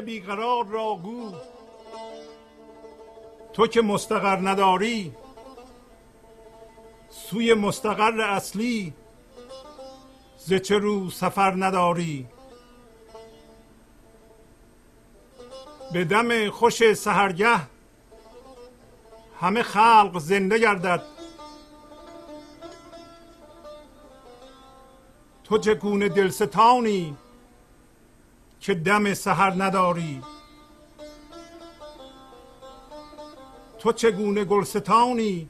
بیقرار را گو. تو که مستقر نداری سوی مستقر اصلی ز چه رو سفر نداری. به دم خوش سهرگه همه خلق زنده گردد. تو چگونه دلستانی که دم سحر نداری. تو چگونه گلستانی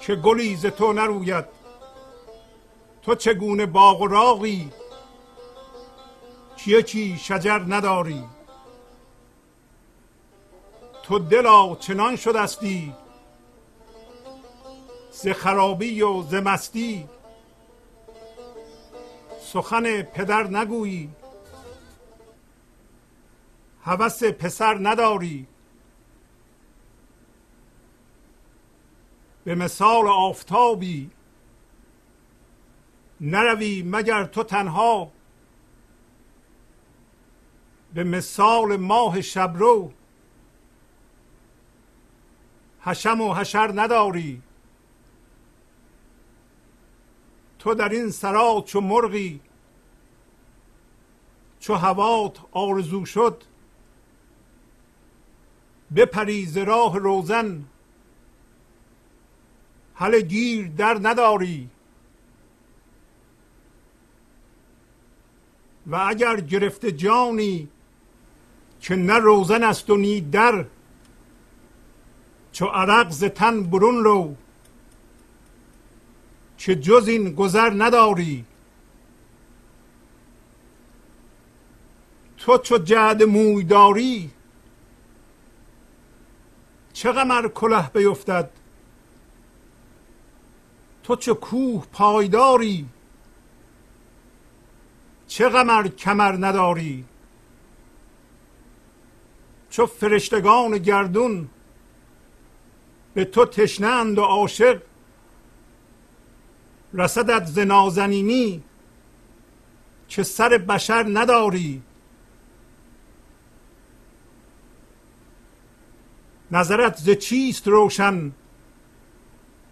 که گلی ز تو نروید؟ تو چگونه باغ و راغی که یکی شجر نداری؟ تو دلا چنان شدستی ز خرابی و ز مستی سخن پدر نگویی. هوس پسر نداری. به مثال آفتابی. نروی مگر تو تنها. به مثال ماه شبرو. حشم و حشر نداری. تو در این سرا چو مرغی چو هوات آرزو شد بپری ز راه روزن. هله گیر در نداری. و اگر گرفته جانی که نه روزن است و نی در چو عرق ز تن برون رو. که جز این گذر نداری. تو چو جعد موی داری چه غمر کله بیفتد؟ تو چو کوه پایداری چه غمر کمر نداری؟ چو فرشتگان گردون به تو تشنند و عاشق رسدت ز نازنینی. که سر بشر نداری. نظرت ز چیست روشن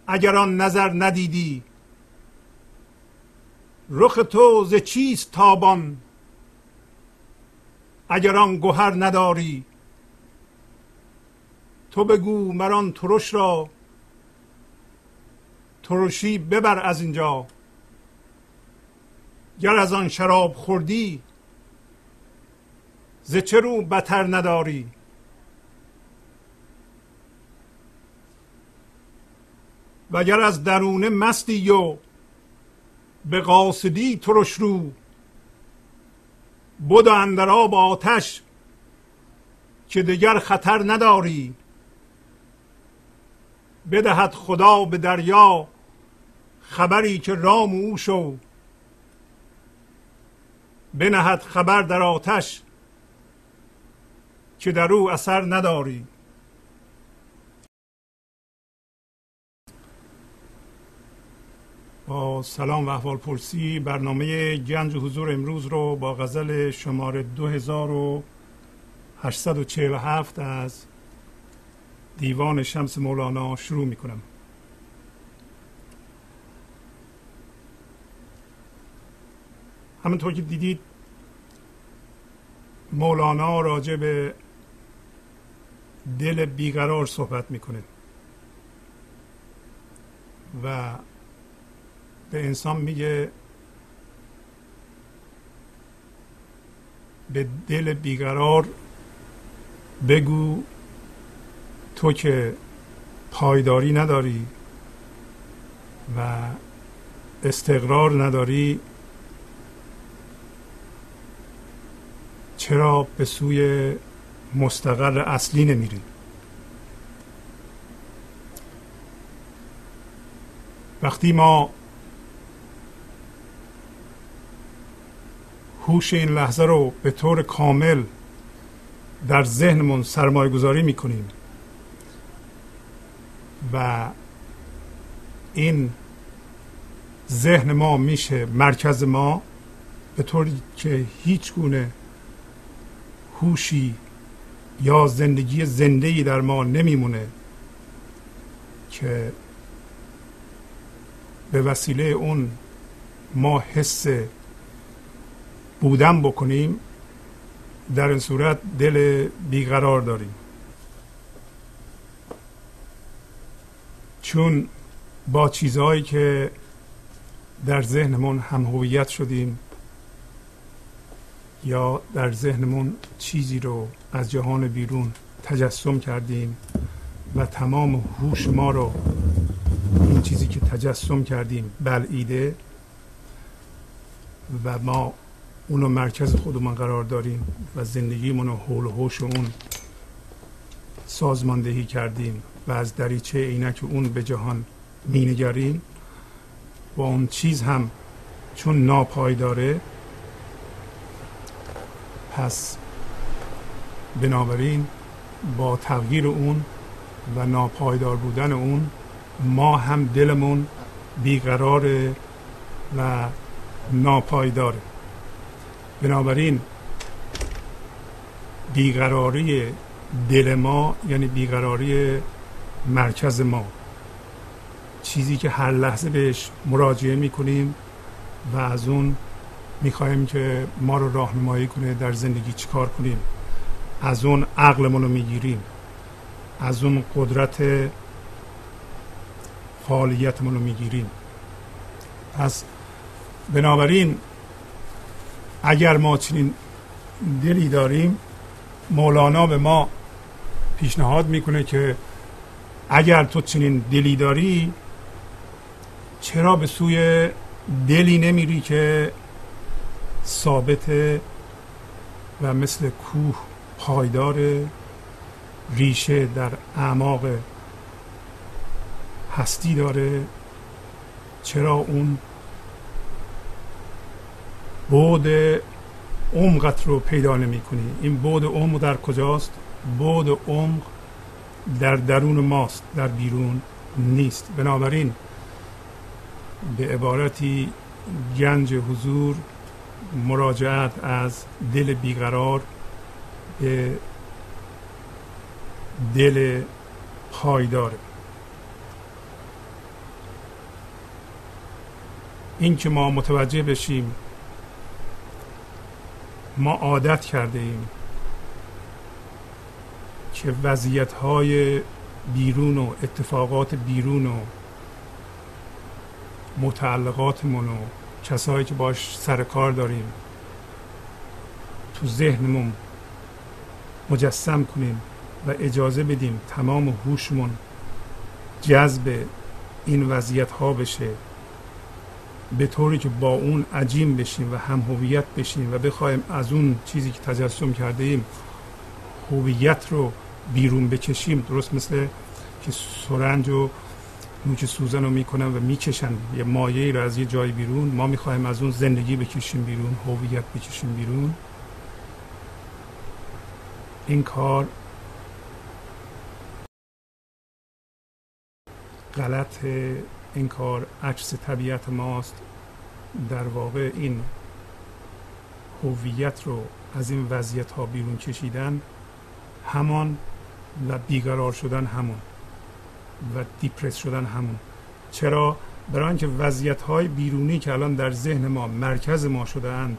اگر آن نظر ندیدی. رخ تو ز چیست تابان اگر آن گهر نداری. تو بگو مران ترش را ترشی ببر از اینجا. گر از آن شراب خوردی ز چه رو بتر نداری؟ وگر از درونه مستی و به قاصدی ترش رو بود اندر آب آتش که دیگر خطر نداری. بدهد خدا به دریا خبری که رام او شو. بنهد خبر در آتش که در او اثر نداری. با سلام و احوال پرسی برنامه گنج حضور امروز رو با غزل شماره 2847 از دیوان شمس مولانا شروع می کنم همونطور که دیدید مولانا راجع به دل بیقرار صحبت می‌کنه و به انسان میگه به دل بیقرار بگو تو که پایداری نداری و استقرار نداری چرا به سوی مستقر اصلی نمیری وقتی ما هوش این لحظه رو به طور کامل در ذهنمون سرمایه گذاری می‌کنیم و این ذهن ما میشه مرکز ما به طوری که هیچ گونه هوشی یا زندگی زنده ای در ما نمیمونه که به وسیله اون ما حس بودن بکنیم در این صورت دل بیقرار داریم. چون با چیزهایی که در ذهنمون هم هویت شدیم یا در ذهنمون چیزی رو از جهان بیرون تجسم کردیم و تمام هوش ما رو این چیزی که تجسم کردیم بلعیده و ما اونو مرکز خودمون قرار داریم و زندگیمون رو حول و حوش اون سازماندهی کردیم و از دریچه عینک اون به جهان مینگریم و اون چیز هم چون ناپایداره پس بنابراین با تغییر اون و ناپایدار بودن اون ما هم دلمون بیقراره و ناپایداره بنابراین بیقراری دل ما یعنی بیقراری مرکز ما. چیزی که هر لحظه بهش مراجعه می‌کنیم و از اون می‌خواهیم که ما رو راهنمایی کنه در زندگی چیکار کنیم. از اون عقلمون رو می‌گیریم. از اون قدرت فعالیتمون رو می‌گیریم. پس بنابراین اگر ما چنین دلی داریم مولانا به ما پیشنهاد می‌کنه که اگر تو چنین دلی داری چرا به سوی دلی نمیری که ثابت و مثل کوه پایدار ریشه در اعماق هستی داره. چرا اون بود عمقت رو پیدا نمی کنی؟ این بود عمق در کجاست؟ بود عمق در درون ماست در بیرون نیست. بنابراین به عبارتی گنج حضور مراجعت از دل بیقرار به دل پایداره این که ما متوجه بشیم ما عادت کرده ایم که وضعیت های بیرون و اتفاقات بیرون و متعلقاتمون و کسایی که باش سر کار داریم تو ذهنمون مجسم کنیم و اجازه بدیم تمام هوشمون جذب این وضعیت ها بشه. به طوری که با اون عجیم بشیم و هم هویت بشیم و بخوایم از اون چیزی که تجسم کرده ایم هویت رو بیرون بکشیم درست مثل که سرنج و نوک سوزن رو می‌کنن و می‌کشن یه مایه رو از یه جای بیرون ما می‌خوایم از اون زندگی بکشیم بیرون هویت بکشیم بیرون. این کار غلط این کار عکس طبیعت ماست. در واقع این هویت رو از این وضعیت ها بیرون کشیدن همان و بیقرار شدن همون و دیپرس شدن همون. چرا؟ برای اینکه وضعیت های بیرونی که الان در ذهن ما مرکز ما شده اند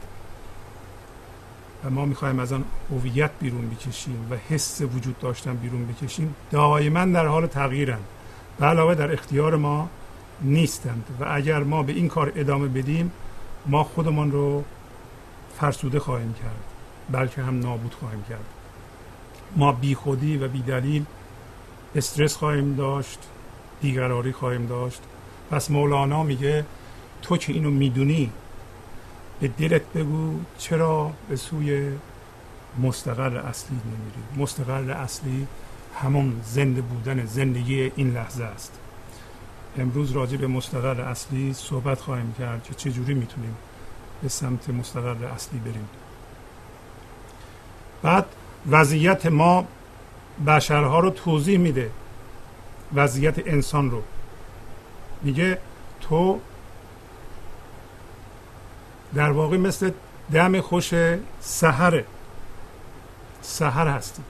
و ما می‌خوایم از آن هویت بیرون بکشیم و حس وجود داشتن بیرون بکشیم دائما در حال تغییرند. به علاوه در اختیار ما نیستند و اگر ما به این کار ادامه بدیم ما خودمان رو فرسوده خواهیم کرد بلکه هم نابود خواهیم کرد. ما بی خودی و بی دلیل استرس خواهیم داشت بیقراری خواهیم داشت. پس مولانا میگه تو که اینو می‌دونی به دلت بگو چرا به سوی مستقر اصلی نمیری. مستقر اصلی همون زنده بودن زندگی این لحظه است. امروز راجع به مستقر اصلی صحبت خواهیم کرد که چجوری می‌تونیم به سمت مستقر اصلی بریم. بعد وضعیت ما بشرها رو توضیح میده وضعیت انسان رو. میگه تو در واقع مثل دم خوش سحر سحر هستیم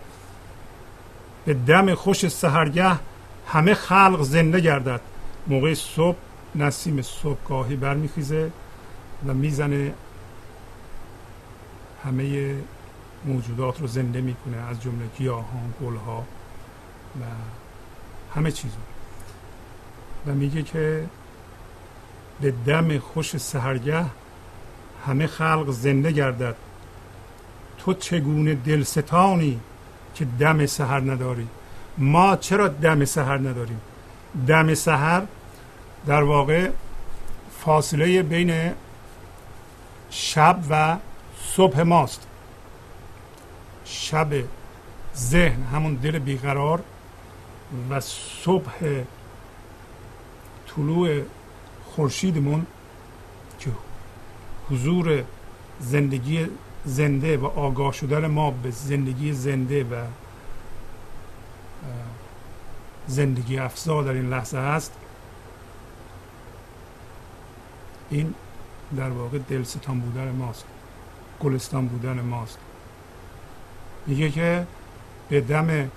به دم خوش سحرگه همه خلق زنده گردد. موقع صبح نسیم صبحگاهی برمیخیزه و می‌زنه همه موجودات رو زنده می‌کنه از جمله گیاهان گلها و همه چیز و میگه که به دم خوش سهرگه همه خلق زنده گردد. تو چگونه دلستانی که دم سهر نداری؟ ما چرا دم سهر نداریم؟ دم سهر در واقع فاصله بین شب و صبح ماست. شب ذهن همون دل بیقرار و صبح طلوع خورشیدمون که حضور زندگی زنده و آگاه شدن ما به زندگی زنده و زندگی افزا در این لحظه هست. این در واقع دلستان بودن ماست گلستان بودن ماست. میگه که به دم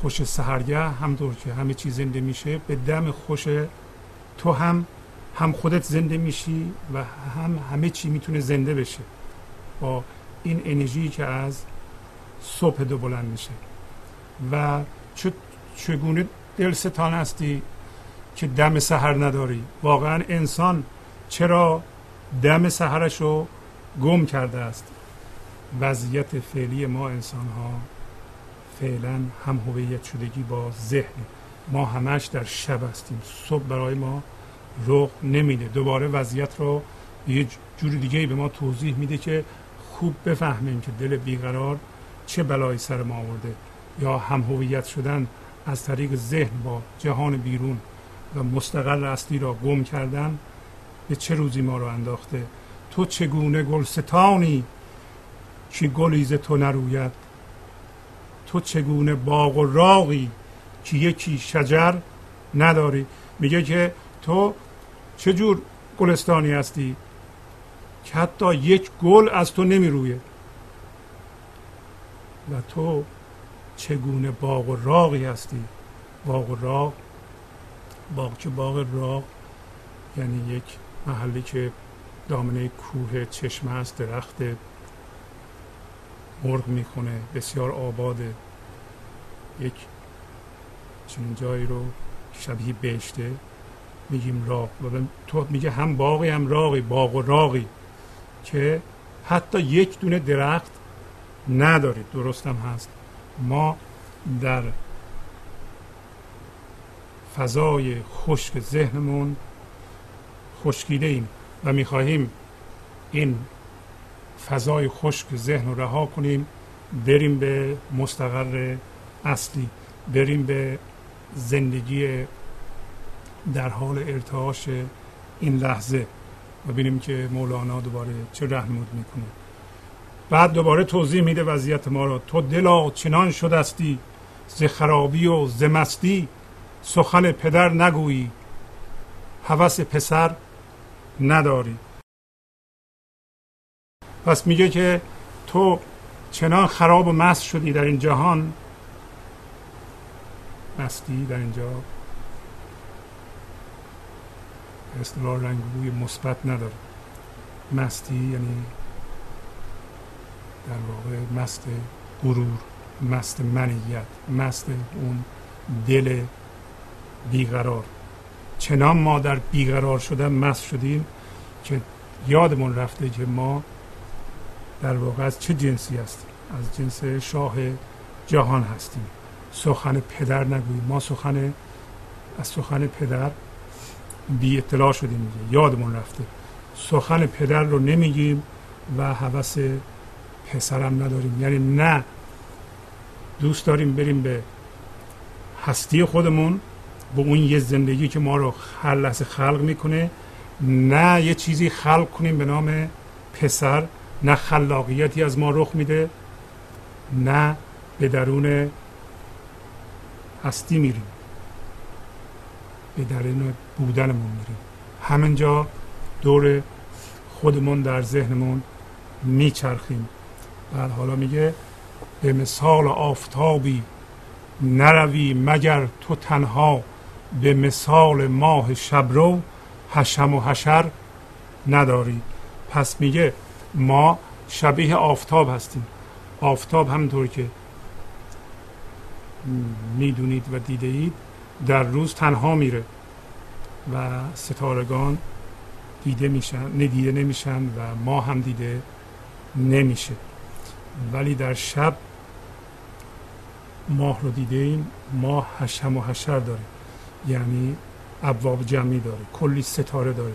خوش سهرگه همطور که همه چیز زنده میشه به دم خوش تو هم هم خودت زنده میشی و هم همه چی می‌تونه زنده بشه. با این انرژی که از صبح دو بلند میشه. و چگونه دل ستان هستی که دم سهر نداری؟ واقعا انسان چرا دم سهرش رو گم کرده است؟ وضعیت فعلی ما انسان ها فعلا هم هویت شدگی با ذهن. ما همش در شب هستیم. صبح برای ما رخ نمیده. دوباره وضعیت رو یه جور دیگه به ما توضیح میده که خوب بفهمیم که دل بیقرار چه بلایی سر ما آورده یا هم هویت شدن از طریق ذهن با جهان بیرون و مستقل اصلی را گم کردن به چه روزی ما رو انداخته؟ تو چگونه گلستانی که گلیز تو نروید؟ تو چگونه باغ و راقی که یکی شجر نداری؟ میگه که تو چه جور گلستانی هستی؟ که حتی یک گل از تو نمی رویه و تو چگونه باغ و راقی هستی؟ باغ و راق باغ باغ راق یعنی یک محلی که دامنه کوه چشمه است درخت مرغ می‌کنه بسیار آباده. یک چنین جایی رو شبیه بهشته میگیم راق و تو میگه هم باقی هم راقی باغ و راقی که حتی یک دونه درخت ندارید درست هم هست. ما در فضای خشک ذهنمون خشکیده ایم و می‌خواهیم این فضای خشک ذهن رو رها کنیم بریم به مستقر اصلی بریم به زندگی در حال ارتعاش این لحظه و ببینیم که مولانا دوباره چه رهنمود می‌کنه. بعد دوباره توضیح میده وضعیت ما رو تو دلا چنان شدستی ز خرابی و ز مستی سخن پدر نگویی هوس پسر نداری. پس میگه که تو چنان خراب و مست شدی در این جهان. مستی در اینجا. اصطلاح رنگوی مثبت نداره. مستی یعنی در واقع مست غرور مست منیت مست اون دل بیقرار. چنان ما در بیقرار شدن مست شدیم که یادمون رفته که ما در واقع از چه جنسی هستیم از جنس شاه جهان هستیم. سخن پدر نگوییم. ما سخن از سخن پدر بی اطلاع شدیم یادمون رفته. سخن پدر رو نمیگیم و هوس پسرم نداریم. یعنی نه دوست داریم بریم به هستی خودمون به اون یه زندگی که ما رو هر لحظه خلق می‌کنه نه یه چیزی خلق کنیم به نام پسر. نه خلاقیتی از ما رخ میده نه به درون هستی میریم. به درون بودنمون میریم. همینجا دور خودمون در ذهنمون میچرخیم. بعد حالا میگه به مثال آفتابی نروی مگر تو تنها به مثال ماه شبرو حشم و حشر نداری. پس میگه ما شبیه آفتاب هستیم. آفتاب همونطور که می‌دونید و دیده اید در روز تنها میره و ستارگان دیده میشن ندیده نمیشن و ما هم دیده نمیشه. ولی در شب ماه رو دیده ایم. ماه هشم و حشر داره. یعنی ابواب جمعی داره. کلی ستاره داره.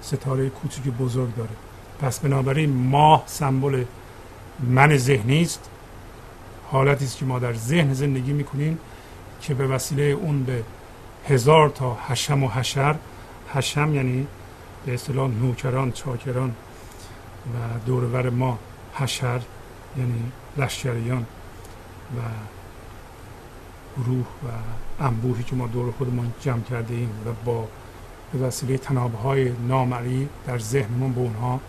ستاره کوچک بزرگ داره. پس بنابراین ماه سمبل من ذهنی است حالتی است که ما در ذهن زندگی می‌کنیم که به وسیله اون به هزار تا حشم و حشر حشم یعنی به اصطلاح نوکران چاکران و دورور ما حشر یعنی لشکریان و گروه و انبوهی که ما دور خودمون جمع کرده ایم و با به وسیله تنابه های نامری در ذهنمون به اونها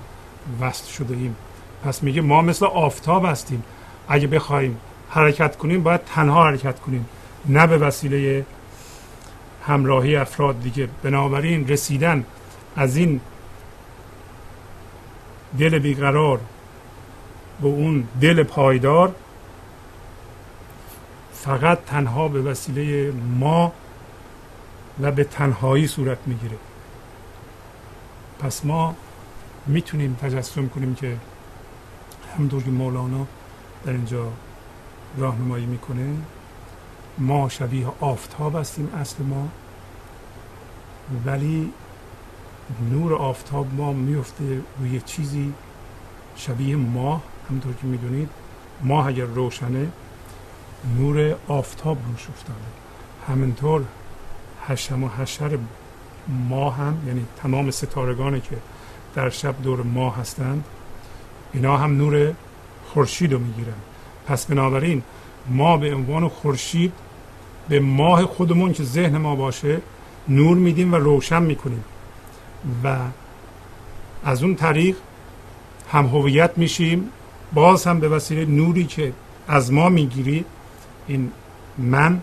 وصل شده ایم. پس میگه ما مثل آفتاب هستیم. اگه بخوایم حرکت کنیم باید تنها حرکت کنیم. نه به وسیله همراهی افراد دیگه. بنابراین رسیدن از این دل بیقرار به اون دل پایدار فقط تنها به وسیله ما و به تنهایی صورت می‌گیره. پس ما می‌تونیم تجسم کنیم که همونطور که مولانا در اینجا راهنمایی می‌کنه. ما شبیه آفتاب هستیم اصل ما. ولی نور آفتاب ما میفته روی چیزی شبیه ماه. همونطور که می‌دونید ماه اگر روشنه نور آفتاب روش افتاده. همینطور حشم و حشر ماه هم یعنی تمام ستارگانی که در شب دور ماه هستند. اینا هم نور خورشید رو می‌گیرن. پس بنابراین ما به عنوان خورشید به ماه خودمون که ذهن ما باشه نور میدیم و روشن می‌کنیم. و از اون طریق هم هویت میشیم. باز هم به وسیله نوری که از ما می‌گیری این من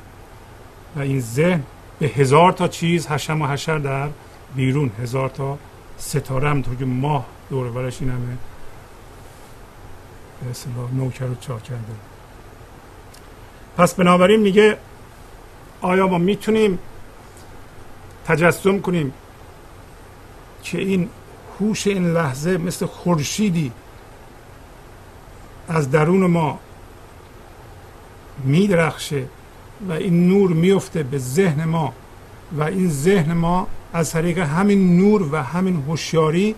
و این ذهن به هزار تا چیز حشم و حشر در بیرون هزار تا ستاره هم که ماه دور ورش این همه به نوکر و چا کرده. پس بنابراین میگه آیا ما می‌تونیم تجسم کنیم که این هوش این لحظه مثل خورشیدی از درون ما میدرخشه و این نور میفته به ذهن ما و این ذهن ما از طریق همین نور و همین هوشیاری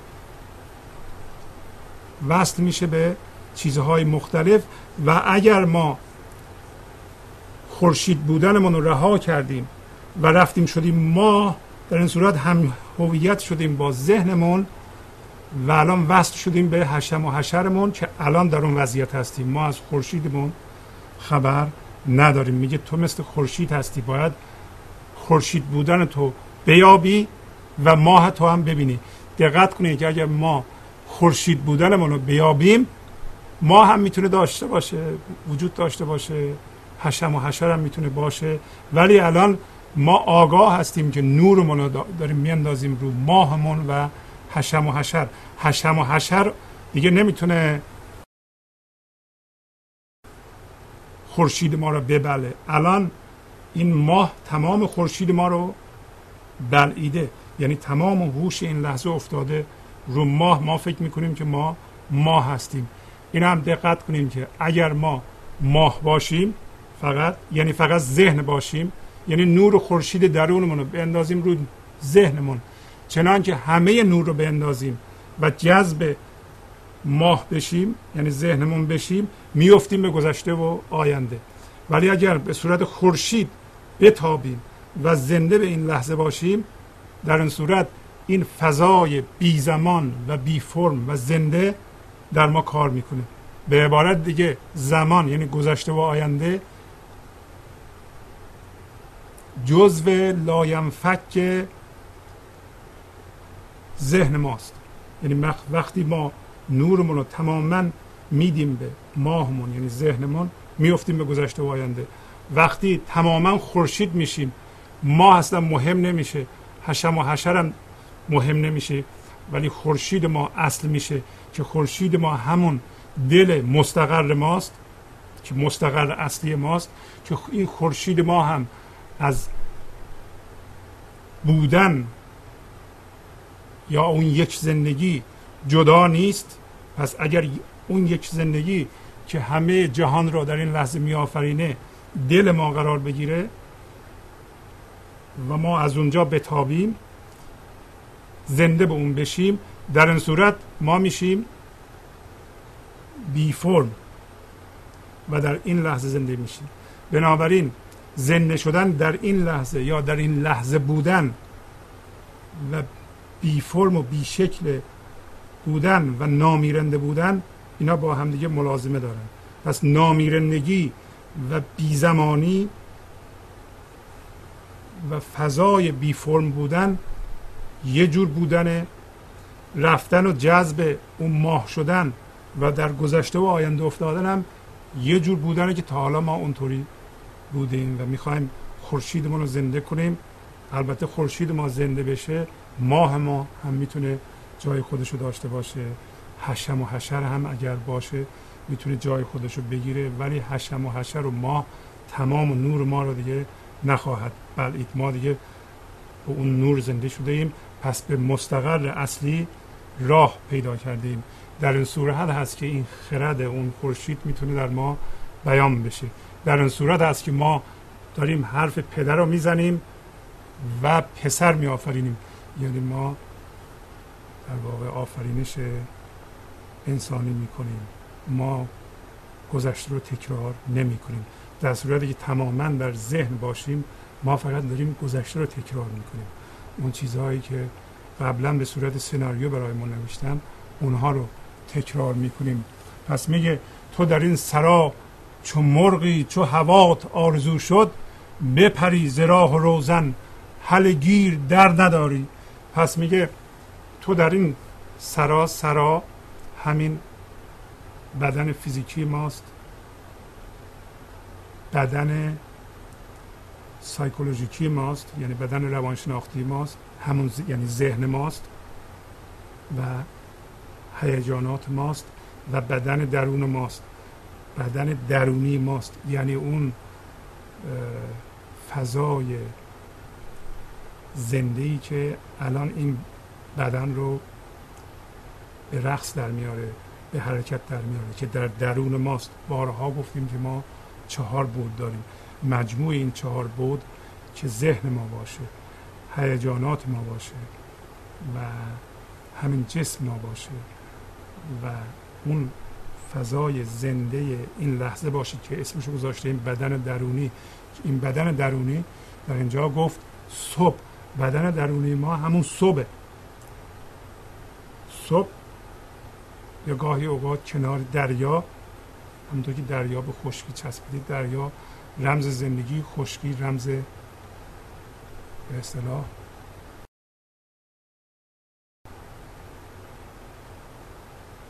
وصل میشه به چیزهای مختلف و اگر ما خورشید بودنمون رو رها کردیم و رفتیم شدیم ما در این صورت هم هویت شدیم با ذهنمون و الان وصل شدیم به حشم و حشرمون که الان در اون وضعیت هستیم. ما از خورشیدمون خبر نداریم. میگه تو مثل خورشید هستی. باید خورشید بودن تو بیابی و ماه تو هم ببینی. دقت کنید که اگر ما خورشید بودنمون رو بیابیم ما هم می‌تونه داشته باشه وجود داشته باشه حشم و حشر هم می‌تونه باشه. ولی الان ما آگاه هستیم که نورمون رو داریم میاندازیم رو ماهمون و حشم و حشر. حشم و حشر دیگه نمی‌تونه خورشید ما رو ببله. الان این ماه تمام خورشید ما رو بلعیده. یعنی تمام هوش این لحظه افتاده رو ماه. ما فکر می‌کنیم که ما ماه هستیم. این هم دقت کنیم که اگر ما ماه باشیم فقط یعنی فقط ذهن باشیم یعنی نور خورشید درونمون رو بندازیم رو ذهنمون. چنانکه همه نور رو بندازیم و جذب ماه بشیم یعنی ذهنمون بشیم میفتیم به گذشته و آینده. ولی اگر به صورت خورشید بتابیم و زنده به این لحظه باشیم در این صورت این فضای بی زمان و بی فرم و زنده در ما کار می‌کنه. به عبارت دیگه زمان یعنی گذشته و آینده جزو لاینفک ذهن ماست. یعنی وقتی ما نورمون رو تماما میدیم به ماهمون یعنی ذهنمون میفتیم به گذشته و آینده. وقتی تماما خورشید میشیم ما اصلا مهم نمیشه. حشم و حشرم مهم نمیشه. ولی خورشید ما اصل میشه که خورشید ما همون دل مستقر ماست که مستقر اصلی ماست که این خورشید ما هم از بودن یا اون یک زندگی جدا نیست. پس اگر اون یک زندگی که همه جهان را در این لحظه میآفرینه دل ما قرار بگیره و ما از اونجا بتابیم زنده به اون بشیم در این صورت ما میشیم بی فرم و در این لحظه زنده میشیم. بنابراین زنده شدن در این لحظه یا در این لحظه بودن و بی فرم و بی شکل بودن و نامیرنده بودن اینا با همدیگه ملازمه دارن. پس نامیرندگی و بیزمانی و فضای بی فرم بودن یه جور بودن رفتن و جذب اون ماه شدن و در گذشته و آینده افتادن هم یه جور بودنه که تا حالا ما اونطوری بودیم و می‌خوایم خورشیدمون رو زنده کنیم. البته خورشید ما زنده بشه ماه ما هم می‌تونه جای خودش رو داشته باشه. حشم و حشر هم اگر باشه می‌تونه جای خودش رو بگیره. ولی حشم و حشر و ماه تمام نور ما رو دیگه نخواهد. بلید ما دیگه به اون نور زنده شده ایم پس به مستقر اصلی راه پیدا کردیم در این صورت هست که این خرد اون خورشید می‌تونه در ما بیان بشه. در این صورت هست که ما داریم حرف پدر رو می‌زنیم و پسر میآفرینیم. یعنی ما در واقع آفرینش انسانی می‌کنیم. ما گذشته رو تکرار نمی کنیم در صورتی که تماما در ذهن باشیم ما فقط داریم گذشته رو تکرار می‌کنیم. اون چیزهایی که قبلا به صورت سناریو برای ما نوشتن اونها رو تکرار می‌کنیم. پس میگه تو در این سرا چو مرغی چو هوات آرزو شد بپری زراح روزن. حل گیر در نداری. پس میگه تو در این سرا سرا همین بدن فیزیکی ماست. بدن سایکولوژیکی ماست یعنی بدن روانشناختی ماست همون یعنی ذهن ماست و هیجانات ماست و بدن درون ماست. بدن درونی ماست یعنی اون فضای زنده ای که الان این بدن رو به رقص در میاره به حرکت در میاره که در درون ماست. بارها گفتیم که ما چهار بود داریم. مجموع این چهار بود که ذهن ما باشه هیجانات ما باشه و همین جسم ما باشه و اون فضای زنده این لحظه باشه که اسمش گذاشته بدن درونی. این بدن درونی در اینجا گفت صبح. بدن درونی ما همون صبح صبح یا گاهی اوقات کنار دریا همونطور که دریا به خشکی چسبیده. دریا رمز زندگی خشکی رمز به اصطلاح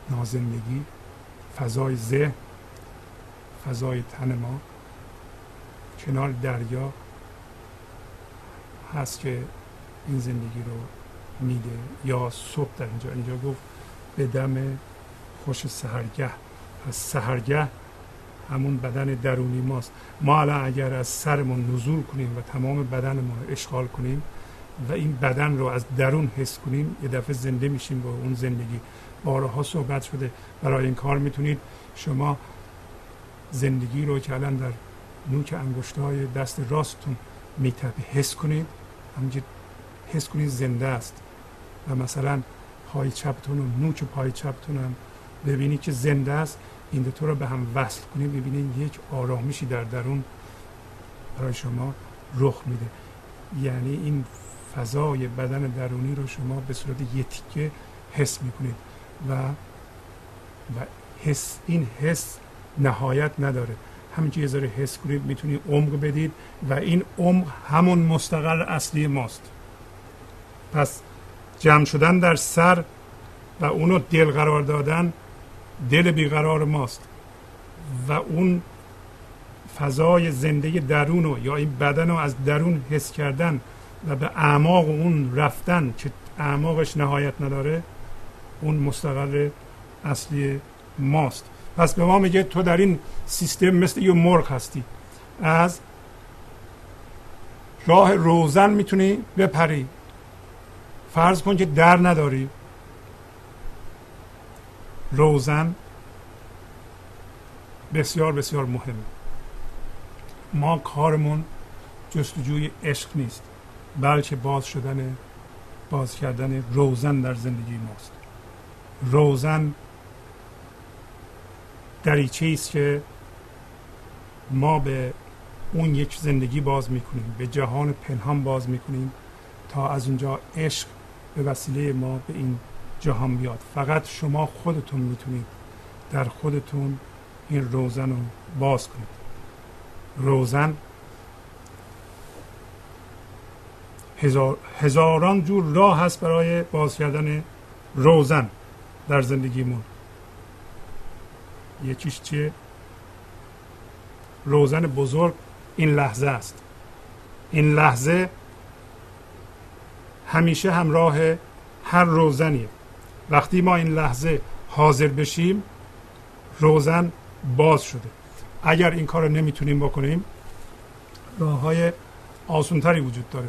نازندگی فضای ذهن فضای تن ما. کنار دریا هست که این زندگی رو میده. یا صبح در اینجا اینجا گفت به دم خوش سهرگه از سهرگه همون بدن درونی ماست. ما الان اگر از سرمون نزول کنیم و تمام بدنمون رو اشغال کنیم و این بدن رو از درون حس کنیم یه دفعه زنده میشیم با اون زندگی. بارها صحبت شده. برای این کار می‌تونید شما زندگی رو که الان در نوک انگشتای دست راستتون میتپه حس کنید. همینجور حس کنید زنده است. و مثلا پای چپتون و نوک پای چپتون هم ببینید که زنده است این دو رو به هم وصل کنید ببینید یک آرامشی در درون برای شما رخ میده. یعنی این فضای بدن درونی رو شما به صورت یه تیکه حس می‌کنید و و حس این حس نهایت نداره. همین که یه ذره حس کنید می‌تونید عمق بدید و این عمق همون مستقر اصلی ماست. پس جمع شدن در سر و اونو دل قرار دادن دل بیقرار ماست و اون فضای زنده درون رو یا این بدن رو از درون حس کردن و به اعماق اون رفتن که اعماقش نهایت نداره اون مستقر اصلی ماست. پس به ما میگه تو در این سیستم مثل یه مرغ هستی. از راه روزن می‌تونی بپری. فرض کن که در نداری. روزن بسیار بسیار مهمه ما کارمون جستجوی عشق نیست بلکه باز شدن باز کردن روزن در زندگی ماست. روزن دریچه است که ما به اون یک زندگی باز می‌کنیم به جهان پنهان باز می‌کنیم تا از اونجا عشق به وسیله ما به این جهان بیاد. فقط شما خودتون می‌تونید در خودتون این روزن رو باز کنید. روزن هزار، هزاران جور راه هست برای باز کردن روزن در زندگیمون. یکیش چیه؟ روزن بزرگ این لحظه است. این لحظه همیشه همراه هر روزنیه. وقتی ما این لحظه حاضر بشیم روزن باز شده. اگر این کار رو نمی‌تونیم بکنیم راه های آسونتری وجود داره.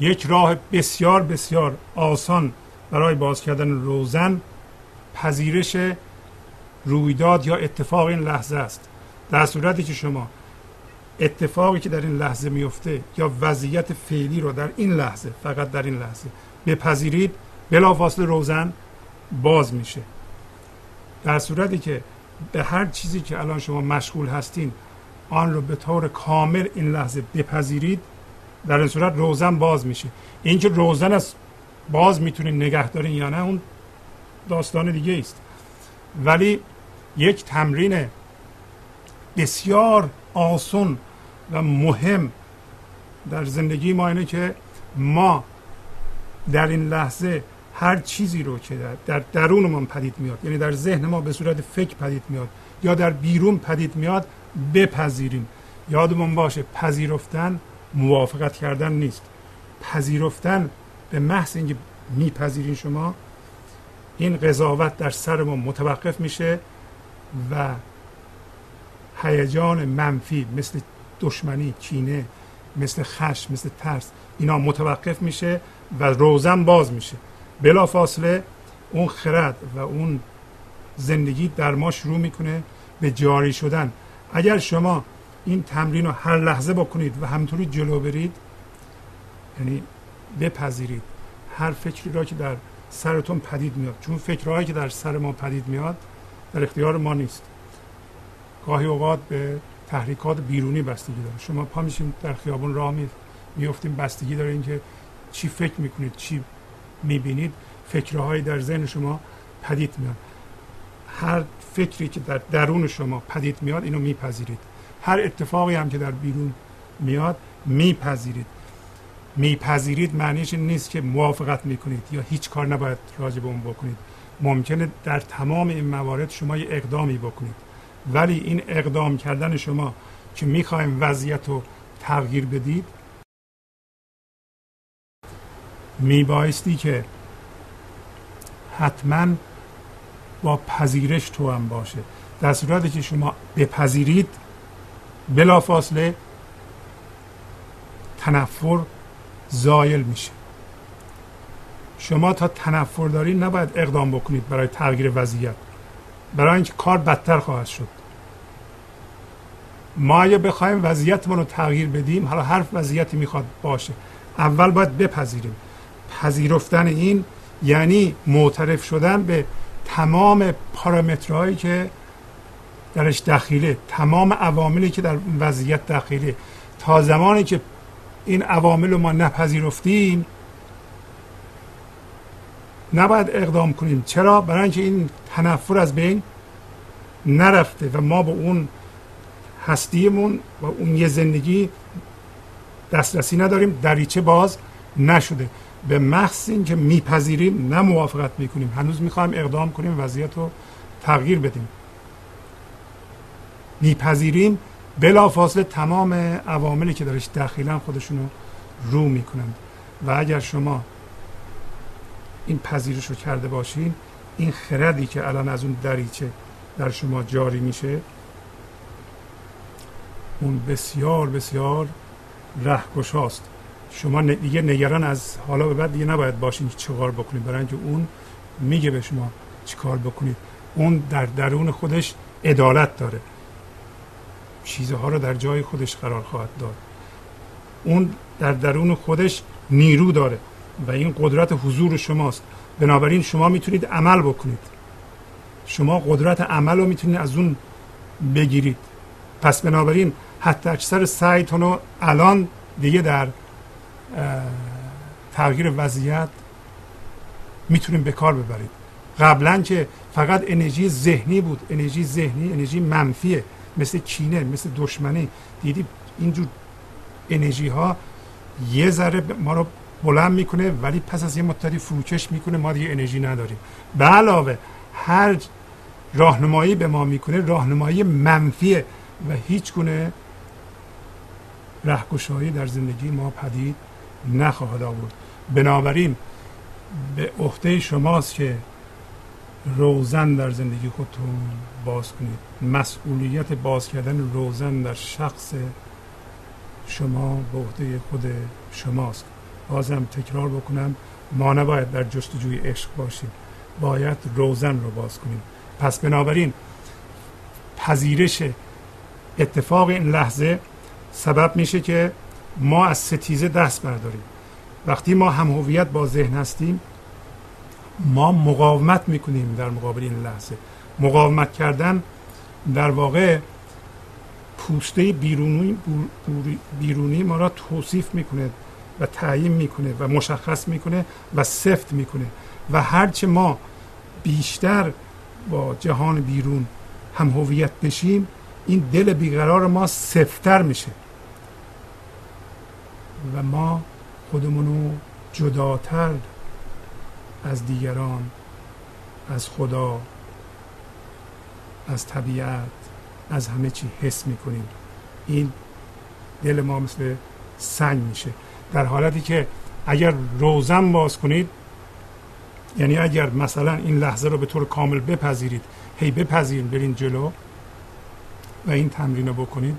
یک راه بسیار بسیار آسان برای باز کردن روزن پذیرش رویداد یا اتفاق این لحظه است. در صورتی که شما اتفاقی که در این لحظه میفته یا وضعیت فعلی رو در این لحظه فقط در این لحظه بپذیرید بلافاصله روزن باز میشه. در صورتی که به هر چیزی که الان شما مشغول هستین آن رو به طور کامل این لحظه بپذیرید در این صورت روزن باز میشه. اینکه روزن از باز می‌تونین نگه دارین یا نه اون داستان دیگه است ولی یک تمرین بسیار آسون و مهم در زندگی ما اینه که ما در این لحظه هر چیزی رو که در, در درونمان پدید میاد. یعنی در ذهن ما به صورت فکر پدید میاد. یا در بیرون پدید میاد بپذیریم. یادمون باشه پذیرفتن موافقت کردن نیست. پذیرفتن به محض اینکه میپذیرین شما این قضاوت در سر ما متوقف میشه و هیجان منفی مثل دشمنی کینه مثل خشم مثل ترس اینا متوقف میشه و روزن باز میشه. بلا فاصله اون خرد و اون زندگی در ما شروع می‌کنه به جاری شدن. اگر شما این تمرین رو هر لحظه بکنید و همطوری جلو برید یعنی بپذیرید هر فکری را که در سرتون پدید میاد چون فکرهایی که در سر ما پدید میاد در اختیار ما نیست. گاهی اوقات به تحریکات بیرونی بستگی داره. شما پا میشیم در خیابون راه میفتیم بستگی داره اینکه چی فکر می‌کنید چی می‌بینید فکرهایی در ذهن شما پدید میاد. هر فکری که در درون شما پدید میاد اینو میپذیرید. هر اتفاقی هم که در بیرون میاد میپذیرید. میپذیرید معنیش نیست که موافقت می‌کنید یا هیچ کار نباید راجع به اون بکنید. ممکنه در تمام این موارد شما یه اقدامی بکنید. ولی این اقدام کردن شما که می‌خوایم وضعیت رو تغییر بدید میبایستی که حتما با پذیرش تو هم باشه. در صورتی که شما بپذیرید بلافاصله تنفر زایل میشه. شما تا تنفر دارید نباید اقدام بکنید برای تغییر وضعیت. برای اینکه کار بدتر خواهد شد. ما اگه بخوایم وضعیتمون رو تغییر بدیم حالا هر وضعیتی می‌خواد باشه اول باید بپذیریم. پذیرفتن این یعنی معترف شدن به تمام پارامترهایی که درش دخیله تمام عواملی که در وضعیت دخیله. تا زمانی که این عوامل رو ما نپذیرفتیم نباید اقدام کنیم. چرا؟ برای اینکه این تنفر از بین نرفته و ما به اون هستیمون و اون یه زندگی دسترسی نداریم. دریچه باز نشده. به محض اینکه میپذیریم نه موافقت می‌کنیم. هنوز می‌خوایم اقدام کنیم وضعیت رو تغییر بدیم. میپذیریم بلافاصله تمام عواملی که درش دخیلن خودشون رو رو می‌کنند. و اگر شما این پذیرش رو کرده باشین این خردی که الان از اون دریچه در شما جاری میشه اون بسیار بسیار رهگشاست. شما دیگه نگران از حالا به بعد دیگه نباید باشین که چه کار بکنید. برای اینکه اون میگه به شما چی کار بکنید. اون در درون خودش عدالت داره. چیزها رو در جای خودش قرار خواهد داد. اون در درون خودش نیرو داره و این قدرت حضور شماست. بنابراین شما می‌تونید عمل بکنید. شما قدرت عمل رو می‌تونید از اون بگیرید. پس بنابراین حتی اکثر سعیتون رو الان دیگه در تغییر وضعیت می‌تونیم به کار ببرید قبلا که فقط انرژی ذهنی بود انرژی ذهنی انرژی منفیه مثل کینه مثل دشمنی. دیدی اینجور انرژی ها یه ذره ما رو بلند می‌کنه ولی پس از یه مدتی فروکش می‌کنه ما دیگه انرژی نداریم. به علاوه هر راهنمایی به ما می‌کنه راهنمایی منفیه و هیچ گونه رهگشایی در زندگی ما پدید نخواهد آورد. بنابراین به عهده شماست که روزن در زندگی خودتون باز کنید. مسئولیت باز کردن روزن در شخص شما به عهده خود شماست. بازم تکرار بکنم ما نباید در جستجوی عشق باشیم. باید روزن رو باز کنیم. پس بنابراین پذیرش اتفاق این لحظه سبب میشه که ما از ستیزه دست برداریم. وقتی ما هم هویت با ذهن هستیم ما مقاومت می‌کنیم در مقابل این لحظه. مقاومت کردن در واقع پوسته بیرونی بیرونی ما را توصیف می‌کنه و تعیین می‌کنه و مشخص می‌کنه و سفت می‌کنه. و هرچه ما بیشتر با جهان بیرون هم هویت بشیم این دل بیقرار ما سفتر میشه. و ما خودمونو جداتر از دیگران از خدا از طبیعت از همه چی حس می‌کنیم. این دل ما مثل سنگ میشه. در حالتی که اگر روزن باز کنید یعنی اگر مثلا این لحظه رو به طور کامل بپذیرید هی بپذیرید برین جلو و این تمرین رو بکنید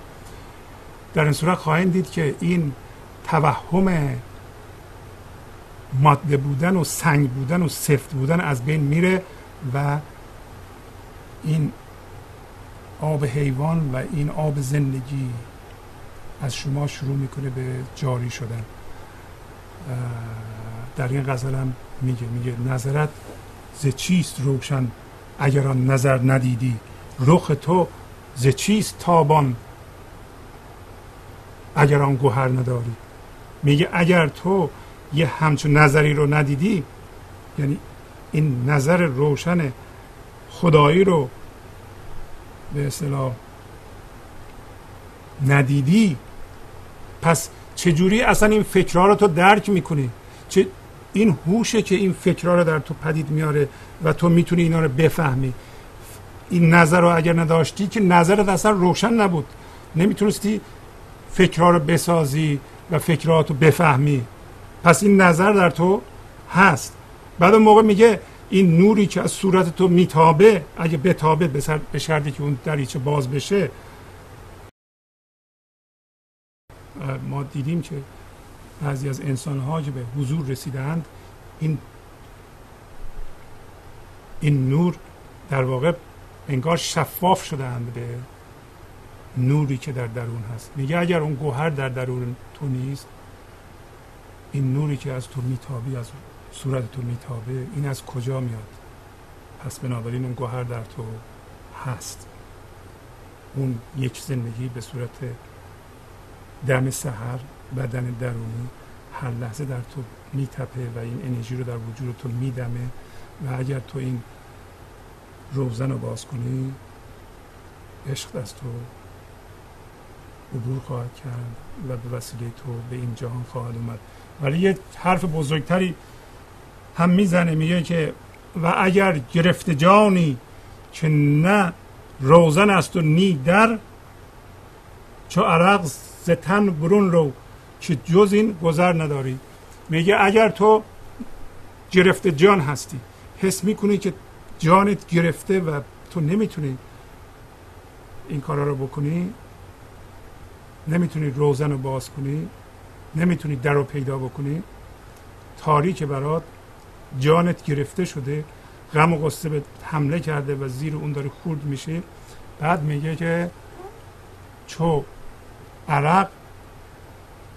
در این صورت خواهید دید که این توهم ماده بودن و سنگ بودن و سفت بودن از بین میره و این آب حیوان و این آب زندگی از شما شروع می‌کنه به جاری شدن. در این غزل هم میگه میگه نظرت ز چیست روشن اگر آن نظر ندیدی؟ رخ تو ز چیست تابان اگر آن گوهر نداری؟ میگه اگر تو یه همچون نظری رو ندیدی یعنی این نظر روشن خدایی رو به اصطلاح ندیدی پس چجوری اصلا این فکرها رو تو درک می‌کنی؟ چه این هوشه که این فکرها رو در تو پدید میاره و تو می‌تونی اینا رو بفهمی. این نظر رو اگر نداشتی که نظرت اصلا روشن نبود. نمی‌تونستی فکرها رو بسازی. و فکرات رو بفهمی. پس این نظر در تو هست. بعد اون موقع میگه این نوری که از صورت تو میتابه اگه بتابه به شرطی که اون دریچه باز بشه. ما دیدیم که بعضی از انسان ها که به حضور رسیدند این این نور در واقع انگار شفاف شدند به نوری که در درون هست. میگه اگر اون گوهر در درون تو نیست این نوری که از تو میتابی از صورت تو میتابه این از کجا میاد؟ پس بنابراین اون گوهر در تو هست. اون یک زندگی به صورت دم سحر بدن درونی هر لحظه در تو میتپه و این انرژی رو در وجود تو میدمه و اگر تو این روزن رو باز کنی عشق از تو عبور خواهد کرد و به وسیله تو به این جهان خواهد اومد. ولی یه حرف بزرگتری هم می‌زنه میگه که و اگر گرفت جانی که نه روزن است و نی در چو عرق زتن برون رو که جز این گذر نداری. میگه اگر تو گرفته جان هستی حس می‌کنی که جانت گرفته و تو نمی‌تونی این کارا رو بکنی نمی‌تونی روزن رو باز کنی نمی‌تونی در رو پیدا بکنی. تاریک برات جانت گرفته شده غم و قصه به حمله کرده و زیر اون داره خورد میشه. بعد میگه که چو عرق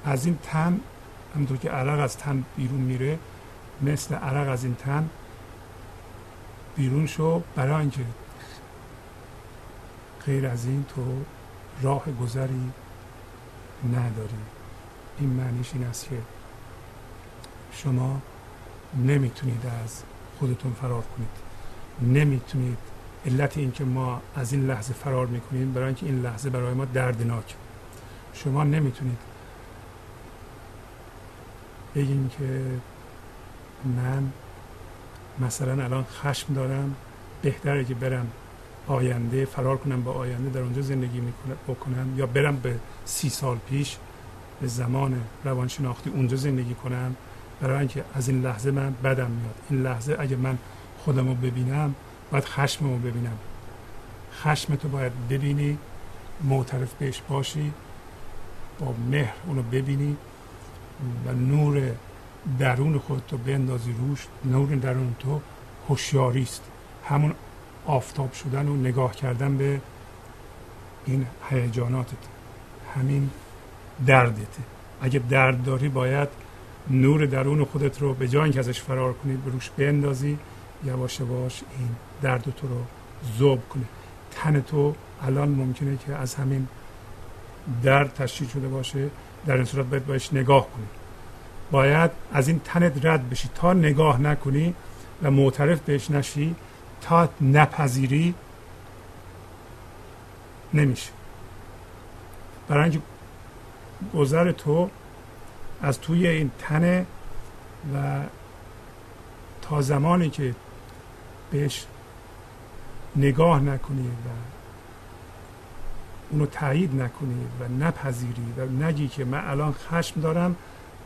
از این تن همونطور که عرق از تن بیرون میره مثل عرق از این تن بیرون شو. برای اینکه غیر از این تو راه گذری نداری این معنیش این است که شما نمی‌تونید از خودتون فرار کنید. نمی‌تونید علت اینکه ما از این لحظه فرار می‌کنیم برای اینکه این لحظه برای ما دردناک. شما نمی‌تونید بگین که من مثلا الان خشم دارم بهتره که برم آینده فرار کنم با آینده در اونجا زندگی بکنم یا برم به سی سال پیش به زمان روانشناختی اونجا زندگی کنم برای اینکه از این لحظه من بدم میاد. این لحظه اگه من خودم رو ببینم باید خشم رو ببینم. خشم تو باید ببینی معترف بهش باشی با مهر اونو ببینی و نور درون خودتو بندازی روش. نور درون تو هوشیاری است همون آفتاب شدن و نگاه کردن به این هیجاناتت همین دردته. اگه درد داری باید نور درون خودت رو به جای اینکه ازش فرار کنی به روش بندازی. یواش یواش این درد تو رو ذوب کنه. تن تو الان ممکنه که از همین درد تشکیل شده باشه. در این صورت باید باش نگاه کنی. باید از این تنت رد بشی. تا نگاه نکنی و معترف بهش نشی تا نپذیری نمیشه. برای اینکه گذر تو از توی این تنه و تا زمانی که بهش نگاه نکنی و اونو تایید نکنی و نپذیری و نگی که من الان خشم دارم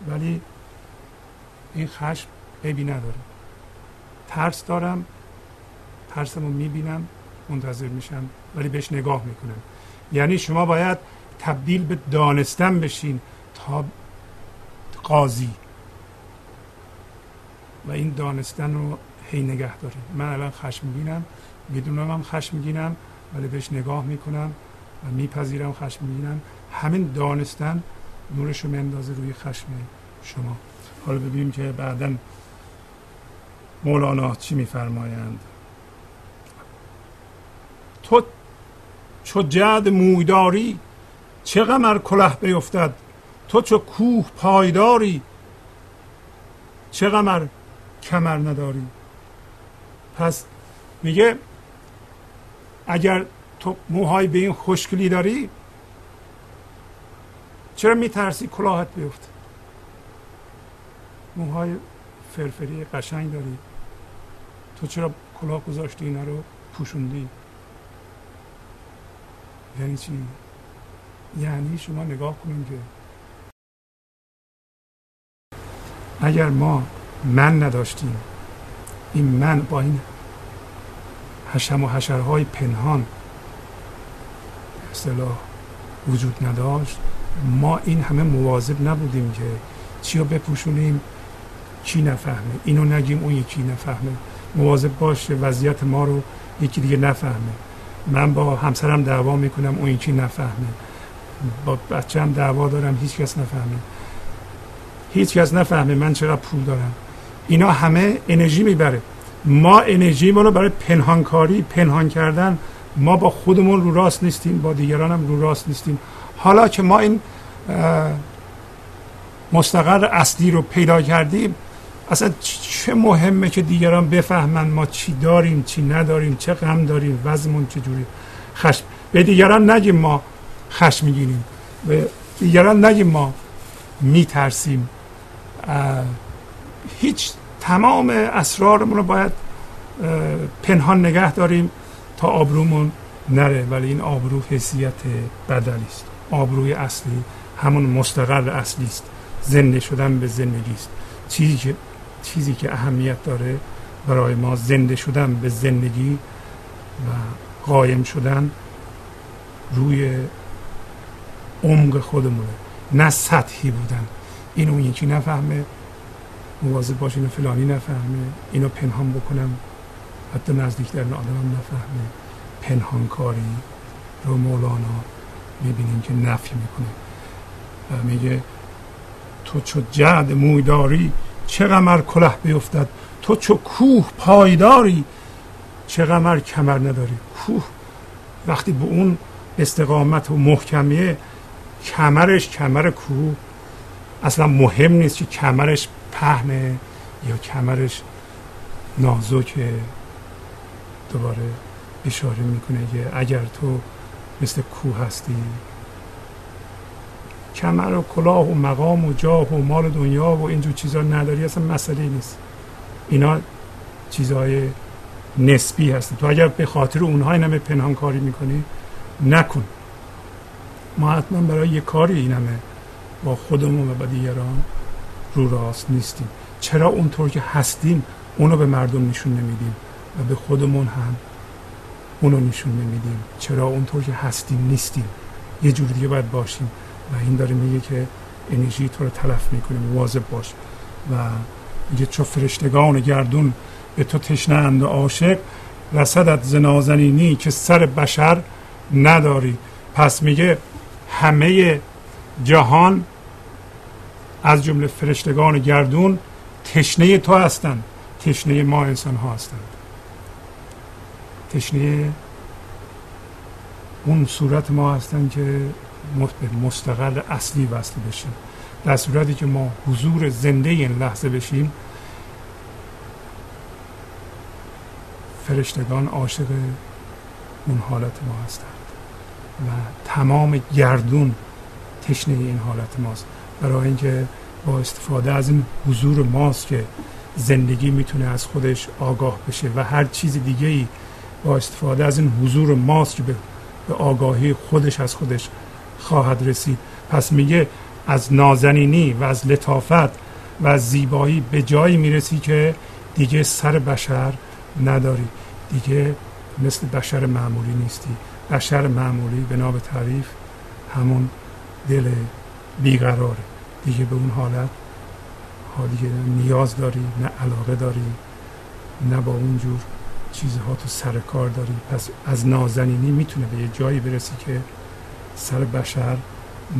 ولی این خشم عیبی نداره. ترس دارم ترسمو می‌بینم منتظر میشم ولی بهش نگاه می‌کنم یعنی شما باید تبدیل به دانستن بشین تا قاضی. و این دانستن رو هی نگه داریم من الان خشم می‌بینم می‌دونم هم خشم میگینم ولی بهش نگاه می‌کنم و میپذیرم خشم میگینم همین دانستن نورش رو میندازه روی خشم شما. حالا ببینیم که بعدا مولانا چی میفرمایند تو چو جد مویداری چه غمر کله بیفتد؟ تو چو کوه پایداری چه غمر کمر نداری؟ پس میگه اگر تو موهای به این خوشکلی داری چرا میترسی کلاهت بیفته؟ موهای فرفری قشنگ داری. تو چرا کلاه گذاشتی اینا رو پوشوندی؟ یعنی چی؟ یعنی شما نگاه کنید که اگر ما من نداشتیم این من با این حشم و حشرهای پنهان اصطلاح وجود نداشت ما این همه مواظب نبودیم که چی رو بپوشونیم چی نفهمه. اینو نگیم اون یکی نفهمه. مواظب باشه وضعیت ما رو یکی دیگه نفهمه. من با همسرم دعوا می‌کنم اون یکی نفهمه. با بچه هم دعوا دارم هیچ کس نفهمه. هیچ کس نفهمه من چقدر پول دارم. اینا همه انرژی می‌بره. ما انرژی ما رو برای پنهانکاری پنهان کردن ما با خودمون رو راست نیستیم با دیگران هم رو راست نیستیم. حالا که ما این مستقر اصلی رو پیدا کردیم اصلا چه مهمه که دیگران بفهمن ما چی داریم چی نداریم چه غم داریم وضعمون چجوری خشم. به دیگران نگیم ما خشم می‌گیریم. و دیگران نگیم ما میترسیم. هیچ تمام اسرارمون رو باید پنهان نگه داریم تا آبرومون نره. ولی این آبرو حسیت بدلی است. آبروی اصلی همون مستقر اصلی است. زنده شدن به زندگی است. چیزی که چیزی که اهمیت داره برای ما زنده شدن به زندگی و قایم شدن روی عمق خودمونه نه سطحی بودن. اینو اون یکی نفهمه مواظب باش اینو فلانی نفهمه اینو پنهان بکنم. حتی نزدیک در آدم نفهمه پنهانکاری رو مولانا می‌بینیم که نفی می‌کنه. و میگه تو چو جعد موی داری چه غمر کله بیفتد؟ تو چو کوه پایداری چه غمر کمر نداری؟ کوه. وقتی به اون استقامت و محکمیه کمرش کمر کوه. اصلا مهم نیست که کمرش پهنه یا کمرش نازکه. دوباره اشاره می‌کنه که اگر تو مثل کوه هستی کمر و کلاه و مقام و جاه و مال دنیا و اینجور چیزا نداری اصلا مسئله نیست. اینا چیزهای نسبی هست تو اگر به خاطر اونها این همه پنهان کاری می‌کنی نکن. ما حتما برای یه کاری این همه با خودمون و با دیگران رو راست نیستیم. چرا اونطور که هستیم اونو به مردم نشون نمیدیم و به خودمون هم اونو نشون نمیدیم؟ چرا اونطور که هستیم نیستیم؟ یه جور دیگه باید باشیم. و این داره میگه که انرژی تو رو تلف می‌کنه مواظب باش. و میگه چو فرشتگان گردون به تو تشنند و عاشق رسدت زنازنینی که سر بشر نداری. پس میگه همه جهان از جمله فرشتگان گردون تشنه تو هستند. تشنه ما انسان ها هستند. تشنه اون صورت ما هستند که مستقل اصلی وصل بشیم. در صورتی که ما حضور زنده این لحظه بشیم فرشتگان عاشق اون حالت ما هستند و تمام گردون تشنه این حالت ماست. برای اینکه با استفاده از این حضور ماست که زندگی می‌تونه از خودش آگاه بشه و هر چیز دیگه ای با استفاده از این حضور ماست که به آگاهی خودش از خودش خواهد رسید. پس میگه از نازنینی و از لطافت و از زیبایی به جایی می‌رسی که دیگه سر بشر نداری. دیگه مثل بشر معمولی نیستی. بشر معمولی به نام تعریف همون دل بیقراره. دیگه به اون حالت دیگه نیاز داری نه علاقه داری نه با اونجور چیزها تو سر کار داری. پس از نازنینی می‌تونه به یه جایی برسی که سر بشر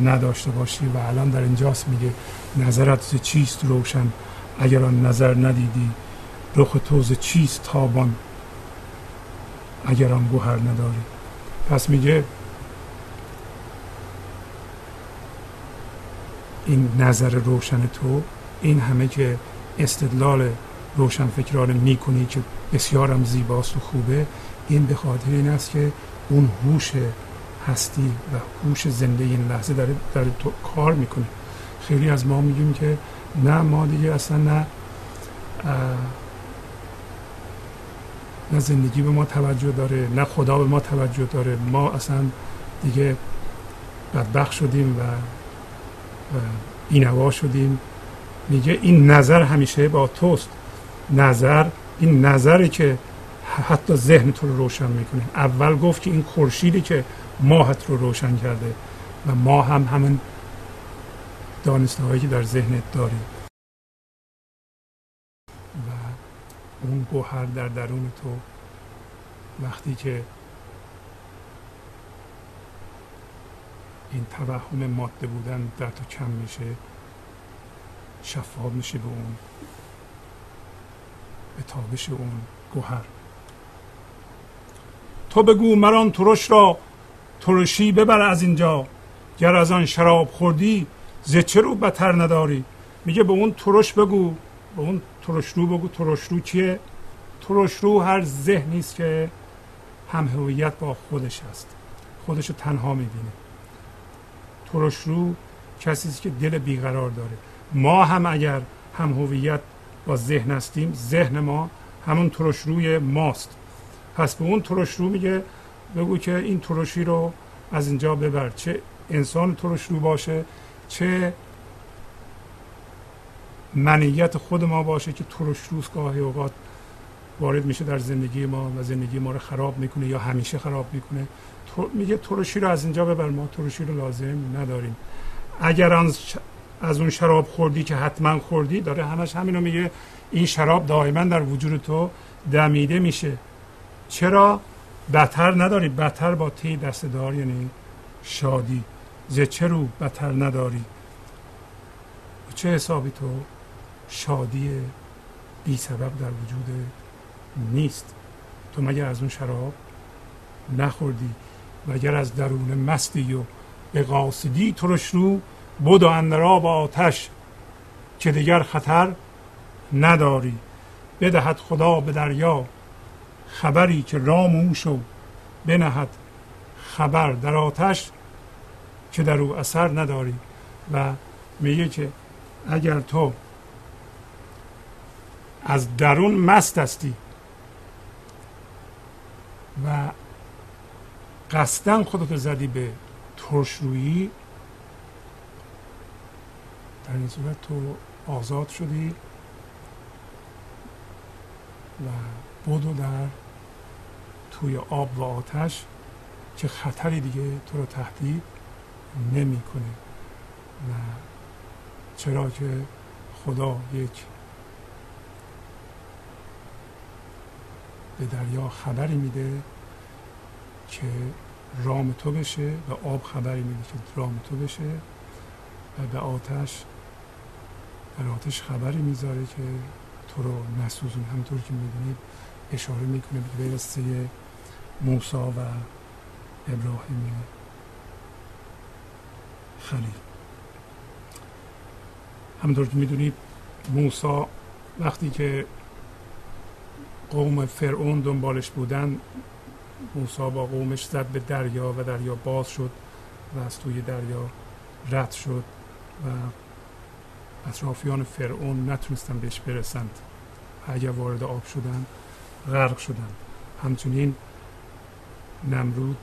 نداشته باشی و الان در اینجاست میگه نظرت چیست روشن؟ اگر آن نظر ندیدی رخ توز چیست تابان؟ اگر آن گوهر نداری. پس میگه این نظر روشن تو این همه که استدلال روشن فکرانه می‌کنی که بسیارم زیباست و خوبه این به خاطر این است که اون هوش هستی و هوش زنده این لحظه داره, داره تو کار می‌کنه. خیلی از ما میگیم که نه ما دیگه اصلا نه نه زندگی به ما توجه داره نه خدا به ما توجه داره. ما اصلا دیگه بدبخ شدیم و, و بینوا شدیم. میگه این نظر همیشه با توست. نظر این نظری که حتی ذهن تو رو روشن می‌کنه. اول گفت که این خورشیدی که ماهت رو روشن کرده و ما هم همین دانسته هایی که در ذهنت داری و اون گوهر در درون تو وقتی که این توهم ماده بودن در تو کم میشه شفاف میشه به اون به تابش اون گوهر. تو بگو مران ترش را ترشی ببر از اینجا. گر از آن شراب خوردی ز چه رو بتر نداری؟ میگه به اون ترش بگو. به اون ترش رو بگو. ترش رو چیه؟ ترش رو هر ذهنی است که هم هویت با خودش هست خودش رو تنها می‌بینه. ترش رو کسی است که دل بیقرار داره. ما هم اگر هم هویت با ذهن هستیم ذهن ما همون ترش روی ماست. پس به اون ترش رو میگه بگو که این ترشی رو از اینجا ببر. چه انسان ترش رو باشه چه منیت خود ما باشه که ترش روز گاهی اوقات وارد میشه در زندگی ما و زندگی ما رو خراب می‌کنه یا همیشه خراب می‌کنه. میگه ترشی رو از اینجا ببر. ما ترشی رو لازم نداریم. اگر از اون شراب خوردی که حتما خوردی داره همش همینو میگه. این شراب دائما در وجود تو دمیده میشه. چرا؟ بتر نداری بتر با تی دست دار یعنی شادی. ز چه رو بتر نداری؟ چه حسابی تو شادی بی سبب در وجود نیست؟ تو مگر از اون شراب نخوردی؟ و اگر از درون مستی و به قاصدی ترش رو بود و اندرا با آتش که دیگر خطر نداری. بدهد خدا به دریا خبری که رام شو بنهد خبر در آتش که در او اثر نداری و میگه که اگر تو از درون مست هستی و قصدن خودتو زدی به ترشرویی در این صورت تو آزاد شدی و بودو در توی آب و آتش که خطری دیگه تو رو تهدید نمی‌کنه. و چرا که خدا یک به دریا خبری میده که رام تو بشه و آب خبری میده که رام تو بشه و به آتش در آتش خبری می‌ذاره که تو رو نسوزون همطور که می‌دونید اشاره می‌کنه به برسه موسا و ابراهیم خلیل. همطور که می‌دونید موسا وقتی که قوم فرعون دنبالش بودن موسا با قومش زد به دریا و دریا باز شد و از توی دریا رد شد و اطرافیان فرعون نتونستن بهش برسند. اگر وارد آب شدن غرق شدن همچنین نمرود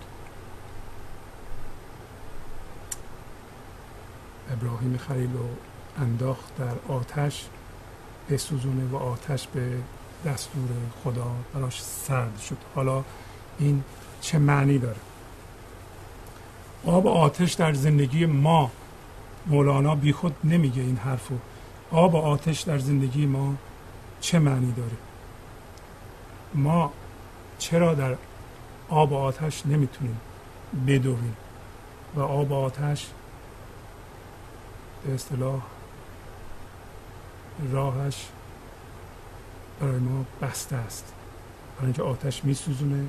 ابراهیم خلیل رو انداخت در آتش بسوزونه و آتش به دستور خدا براش سرد شد. حالا این چه معنی داره؟ آب و آتش در زندگی ما مولانا بیخود نمیگه این حرفو. آب و آتش در زندگی ما چه معنی داره؟ ما چرا در آب و آتش نمی‌تونیم بدویم؟ و آب و آتش به اصطلاح راهش برای ما بسته است. برای اینکه آتش میسوزونه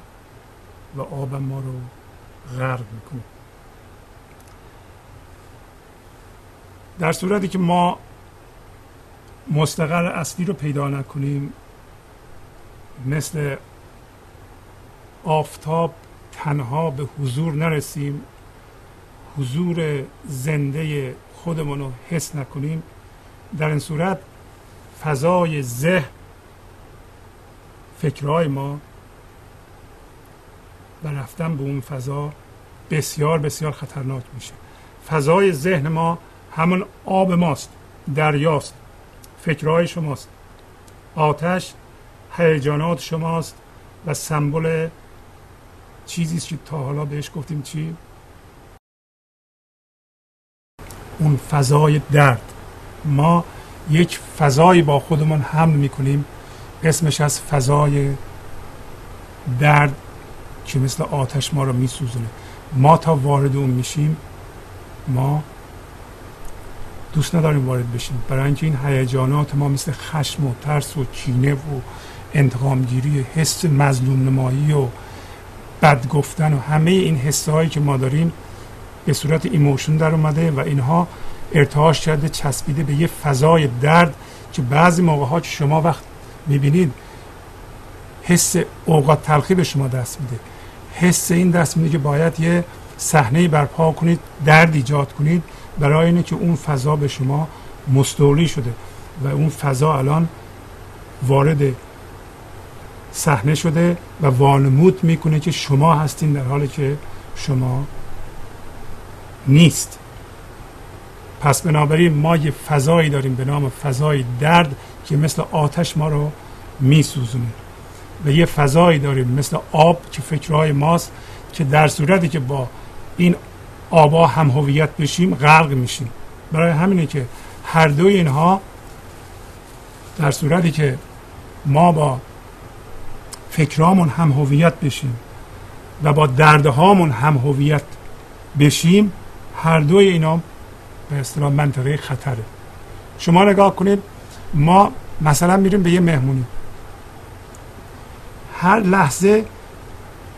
و آب ما رو غرق می‌کنه. در صورتی که ما مستقر اصلی رو پیدا نکنیم مثل آفتاب تنها به حضور نرسیم حضور زنده خودمون رو حس نکنیم. در این صورت فضای ذهن فکرهای ما و رفتن به اون فضا بسیار بسیار خطرناک میشه. فضای ذهن ما همون آب ماست دریاست فکرهای شماست. آتش هیجانات شماست و سمبل چیزی که تا حالا بهش گفتیم چی؟ اون فضای درد. ما یک فضایی با خودمون حمل می‌کنیم اسمش از فضای درد که مثل آتش ما رو میسوزونه. ما تا وارد اون میشیم ما دوست نداریم وارد بشیم. برای این هیجانات ما مثل خشم و ترس و کینه و انتقامگیری حس مظلوم نمایی و بد گفتن و همه این حسهایی که ما داریم به صورت emotion در اومده و اینها ارتعاش کرده چسبیده به یه فضای درد که بعضی موقع ها که شما وقت می‌بینید حس اوقات تلخی به شما دست میده. حس این دست میده که باید یه صحنه برپا کنید درد ایجاد کنید برای اینه که اون فضا به شما مستولی شده و اون فضا الان وارد صحنه شده و وانمود می‌کنه که شما هستین در حالی که شما نیست. پس بنابراین ما یه فضایی داریم به نام فضای درد که مثل آتش ما رو میسوزونه. و یه فضایی داریم مثل آب که فکرهای ماست که در صورتی که با این آبا هم هویت بشیم غرق میشیم. برای همینه که هر دوی اینها در صورتی که ما با فکرامون هم هویت بشیم و با دردهامون هم هویت بشیم هر دوی اینا به اصطلاح منطقه خطره. شما نگاه کنید ما مثلا میریم به یه مهمونی. هر لحظه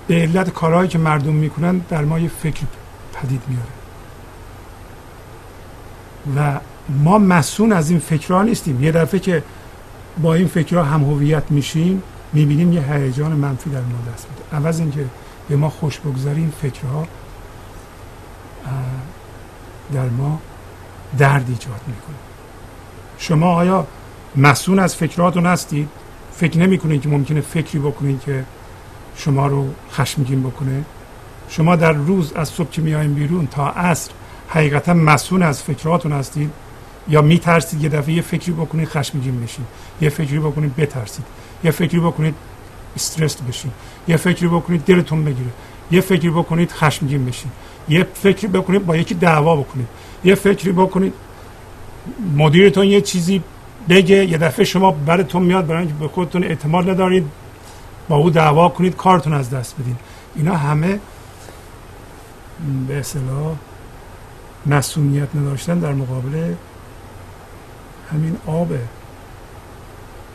به علت کارهایی که مردم می‌کنن در ما یه فکر پدید میاره. و ما مسئول از این فکرها نیستیم. یه دفعه که با این فکرها هم هویت میشیم می‌بینیم یه هیجان منفی در ما دست میده. عوض اینکه به ما خوش فکرها در ما درد ایجاد می‌کنه. شما آیا مسئول از فکراتون هستید؟ فکر نمی‌کنید که ممکنه فکری بکنید که شما رو خشمگین بکنه؟ شما در روز از صبح که میایین بیرون تا عصر حقیقتا مسئول از فکراتون هستید؟ یا میترسید یه دفعه یه فکری بکنید خشمگین بشین یه فکری بکنید بترسید؟ یه فکری بکنید استرس بشین. یه فکری بکنید دلتون بگیره. یه فکری بکنید خشمگین بشین. یه فکری بکنید با یکی دعوا بکنید. یه فکری بکنید مدیرتون یه چیزی بگه یه دفعه شما براتون میاد برای به خودتون اعتماد ندارید با او دعوا کنید کارتون از دست بدین. اینا همه به اصطلاح مسئولیت نداشتن در مقابل همین آبه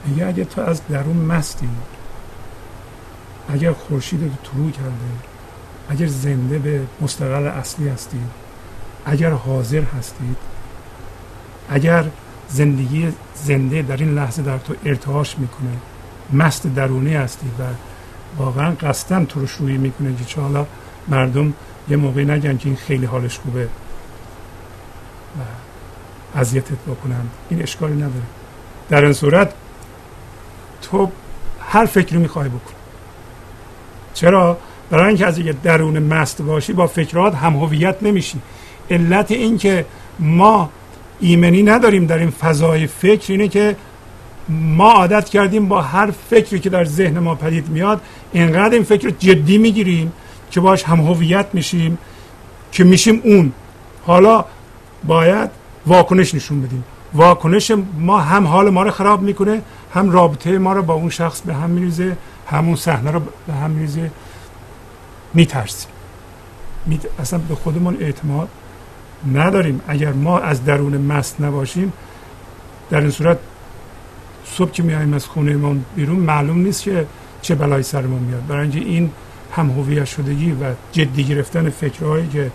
میگه اگه تو از درون مستی اگر خورشید رو طلوع کرده اگر زنده به مستقل اصلی هستید اگر حاضر هستید اگر زندگی زنده در این لحظه در تو ارتعاش می‌کنه مست درونی هستی و واقعا قصدا تو رو شویی می‌کنه که چه حالا مردم یه موقعی نگن که این خیلی حالش خوبه. و اذیتت بکنن. این اشکالی نداره. در این صورت تو هر فکری می‌خوای بکن. چرا؟ برای اینکه از یه درون مست باشی با فکرات هم هویت نمیشی. علت این که ما ایمنی نداریم در این فضای فکر اینه که ما عادت کردیم با هر فکری که در ذهن ما پدید میاد اینقدر این فکر جدی می‌گیریم که باش هم هویت میشیم که میشیم اون. حالا باید واکنش نشون بدیم. واکنش ما هم حال ما رو خراب می‌کنه هم رابطه ما رو با اون شخص به هم میریزه همون صحنه رو به هم میریزه. میترسیم. اصلا به خودمون اعتماد نداریم. اگر ما از درون مست نباشیم در این صورت صبح که میایم از خونه ما بیرون معلوم نیست که چه بلایی سرمون میاد. برای اینکه این هم هویت شدگی و جدی گرفتن فکرهایی که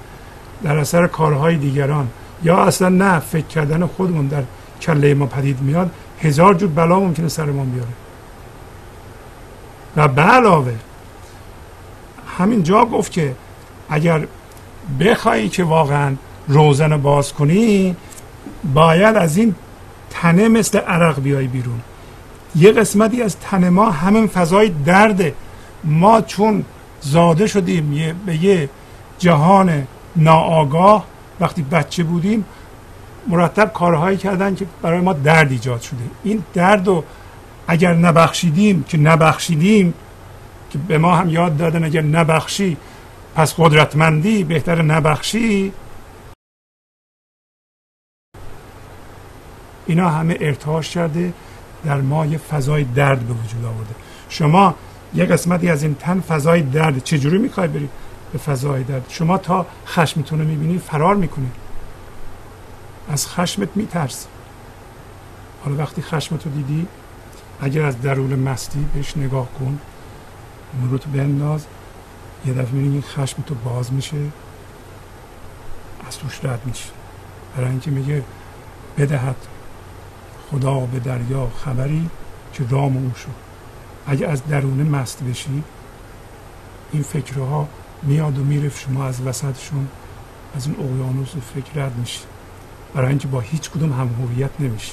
در اثر کارهای دیگران یا اصلا نه فکر کردن خودمون در کله ما پدید میاد هزار جور بلا ممکنه سرمون بیاره. و به علاوه همین جا گفت که اگر بخوایی که واقعا روزن باز کنی باید از این تنه مثل عرق بیای بیرون. یه قسمتی از تن ما همین فضای درده. ما چون زاده شدیم یه به یه جهان ناآگاه وقتی بچه بودیم مرتب کارهایی کردن که برای ما درد ایجاد شده. این درد رو اگر نبخشیدیم که نبخشیدیم که به ما هم یاد دادن اگر نبخشی پس قدرتمندی بهتر نبخشی. اینا همه ارتعاش کرده در ما یه فضای درد به وجود آورده. شما یه قسمتی از این تن فضای درد چجوری می‌خوای بری؟ به فضای درد. شما تا خشمتون رو می‌بینی فرار می‌کنی. از خشمت میترسی. حالا وقتی خشمت رو دیدی اگر از درون مستی بهش نگاه کن اون رو تو بنداز. یه دفعه می‌بینی خشم تو باز میشه. از توش رد میشه. برای اینکه میگه بدهد خدا به دریا خبری که رام او شد. اگه از درون مست بشی این فکرها میاد و میره شما از وسطشون از این اقیانوس و فکر رد میشه برای اینکه با هیچ کدوم هم هویت نمیشه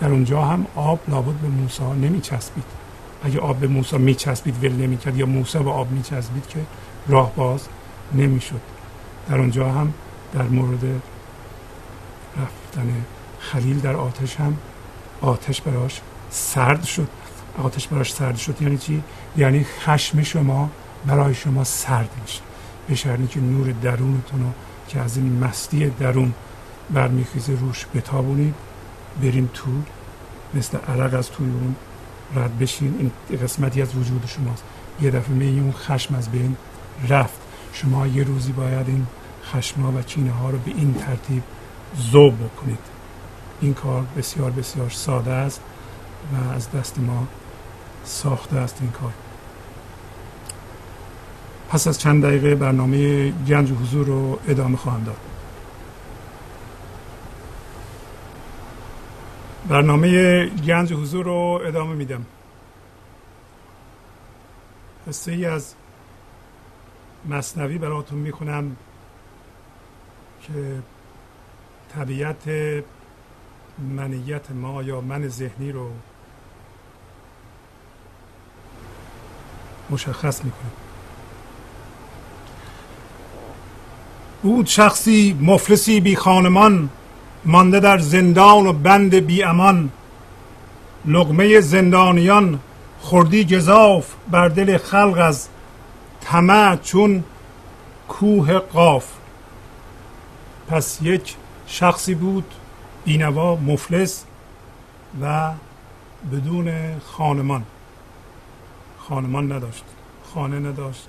در اونجا هم آب لابد به موسی نمیچسبید. اگه آب به موسی میچسبید ول نمی‌کرد. یا موسی به آب میچسبید که راه باز نمی‌شد. در اونجا هم در مورد رفتن خلیل در آتش هم آتش براش سرد شد. آتش براش سرد شد. یعنی چی؟ یعنی خشم شما برای شما سرد میشه. به شرطی که نور درونتون رو که از این مستی درون برمیخیزه روش بتابونید. بریم تو مثل عرق از توی اون رد بشین. این قسمتی از وجود شماست. یه دفعه می اون خشم از بین رفت. شما یه روزی باید این خشما و چینه ها رو به این ترتیب زوب بکنید. این کار بسیار بسیار ساده است و از دست ما ساخته است این کار. پس از چند دقیقه برنامه گنج حضور رو ادامه خواهم داد. برنامه گنج حضور رو ادامه میدم. قصه ای از مصنوی براتون می‌خونم که طبیعت منیت ما یا من ذهنی رو مشخص می‌کنه. بود شخصی مفلسی بی خانمان مانده در زندان و بند بی امان. لغمه زندانیان خوردی گذاف بر دل خلق از طمع چون کوه قاف. پس یک شخصی بود بینوا مفلس و بدون خانمان. خانمان نداشت خانه نداشت.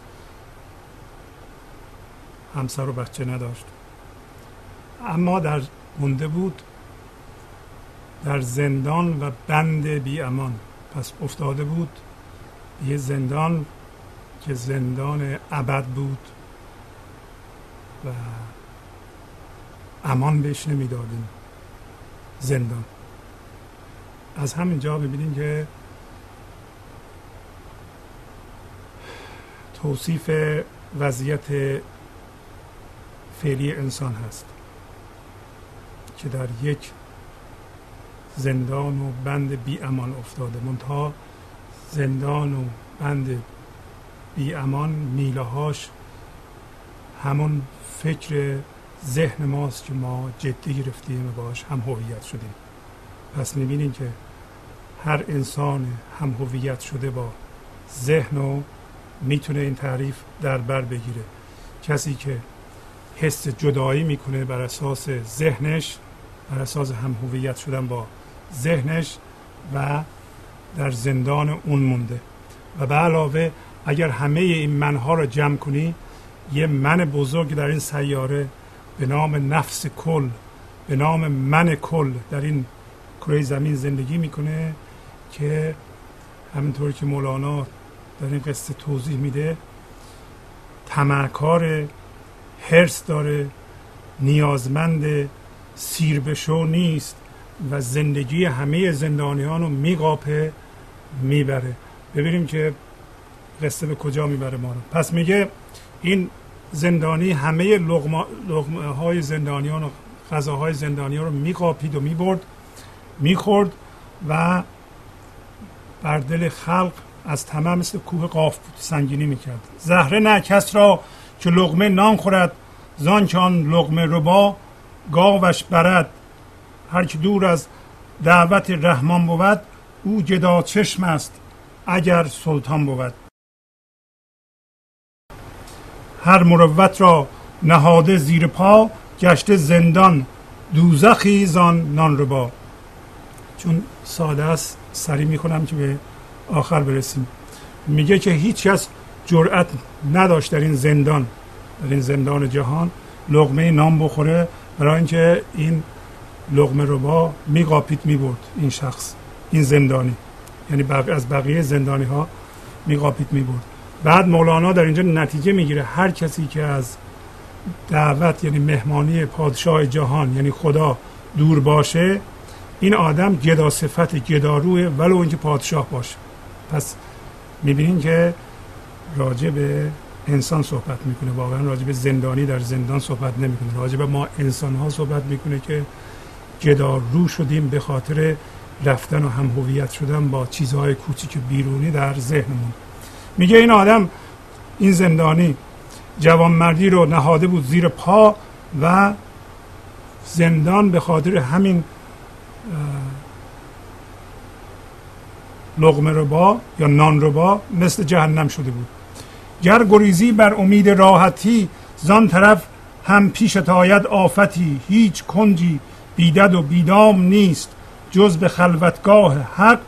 همسر و بچه نداشت. اما در مونده بود در زندان و بند بی امان. پس افتاده بود یه زندان که زندان ابد بود و امان بهش نمی‌دادیم. زندان. از همینجا ببینیم که توصیف وضعیت فعلی انسان هست که در یک زندان و بند بی امان افتاده. منتها زندان و بند بی امان میله هاش همون فکر ذهن ماست که ما جدی گرفتیم و باش هم هویت شدیم. پس می‌بینیم که هر انسان هم هویت شده با ذهن و می‌تونه این تعریف در بر بگیره. کسی که حس جدایی می‌کنه بر اساس ذهنش بر اساس هم هویت شدن با ذهنش و در زندان اون مونده. و به علاوه اگر همه این منها رو جمع کنی یه من بزرگ در این سیاره به نام نفس کل به نام من کل در این کره زمین زندگی می‌کنه که همینطور که مولانا در این قصه توضیح میده تمکار هرس داره. نیازمند سیر بشو نیست و زندگی همه زندانیان رو میقاپه می‌بره. ببینیم که قصه به کجا می‌بره ما رو. پس میگه این زندانی همه لغمه, لغمه های زندانیان و غذاهای زندانیان رو میقاپید و می‌برد می‌خورد و بر دل خلق از تمام مثل کوه قاف بود سنگینی می‌کرد. زهره نه کس را که لغمه نان خورد زان آن لغمه ربا گاوش برد. هر که دور از دعوت رحمان بود او جدا چشم است اگر سلطان بود. هر مروت را نهاده زیر پا گشته زندان دوزخی زان نان ربا. چون ساده است سری می‌کنم که به آخر برسیم. میگه که هیچ کس جرأت نداشت در این زندان در این زندان جهان لغمه نام بخوره برای اینکه این لغمه رو با میقاپید می‌برد این شخص این زندانی. یعنی از بقیه زندانی ها میقاپید می‌برد. بعد مولانا در اینجا نتیجه می‌گیره هر کسی که از دعوت یعنی مهمانی پادشاه جهان یعنی خدا دور باشه این آدم گدا صفت گداروه ولو اینکه پادشاه باشه. پس می‌بینین که راجع به انسان صحبت می‌کنه. واقعا راجع به زندانی در زندان صحبت نمی‌کنه. راجع به ما انسان ها صحبت می‌کنه که جدا رو شدیم به خاطر رفتن و هم هویت شدن با چیزهای کوچیک بیرونی در ذهنمون. میگه این آدم این زندانی جوانمردی رو نهاده بود زیر پا و زندان به خاطر همین لغمه ربا یا نان ربا مثل جهنم شده بود. گر گریزی بر امید راحتی زان طرف هم پیش آید آفتی. هیچ کنجی بیدد و بیدام نیست. جز به خلوتگاه حق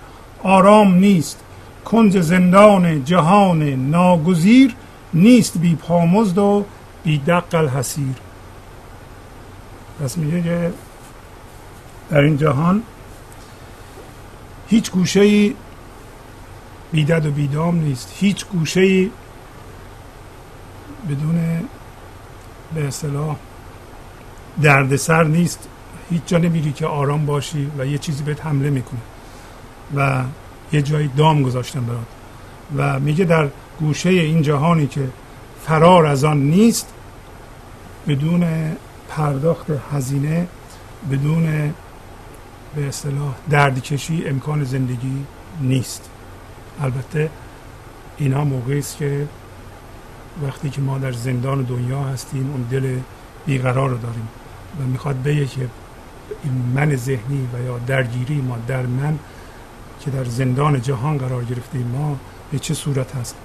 آرام نیست. کنج زندان جهان ناگزیر نیست بی پامزد و بی دق الحسیر پس میگه که در این جهان هیچ گوشه ای بیدد و بیدام نیست. هیچ گوشه بدون به اصطلاح دردسر نیست. هیچ جا نمیری که آرام باشی و یه چیزی بهت حمله می‌کنه. و یه جایی دام گذاشتن برات. و میگه در گوشه این جهانی که فرار از آن نیست بدون پرداخت هزینه بدون به اصطلاح دردکشی امکان زندگی نیست. البته اینا موقعی است که وقتی که ما در زندان دنیا هستیم اون دل بیقرار رو داریم و می‌خواد بگه که این من ذهنی و یا درگیری ما در من که در زندان جهان قرار گرفتیم ما به چه صورت هست؟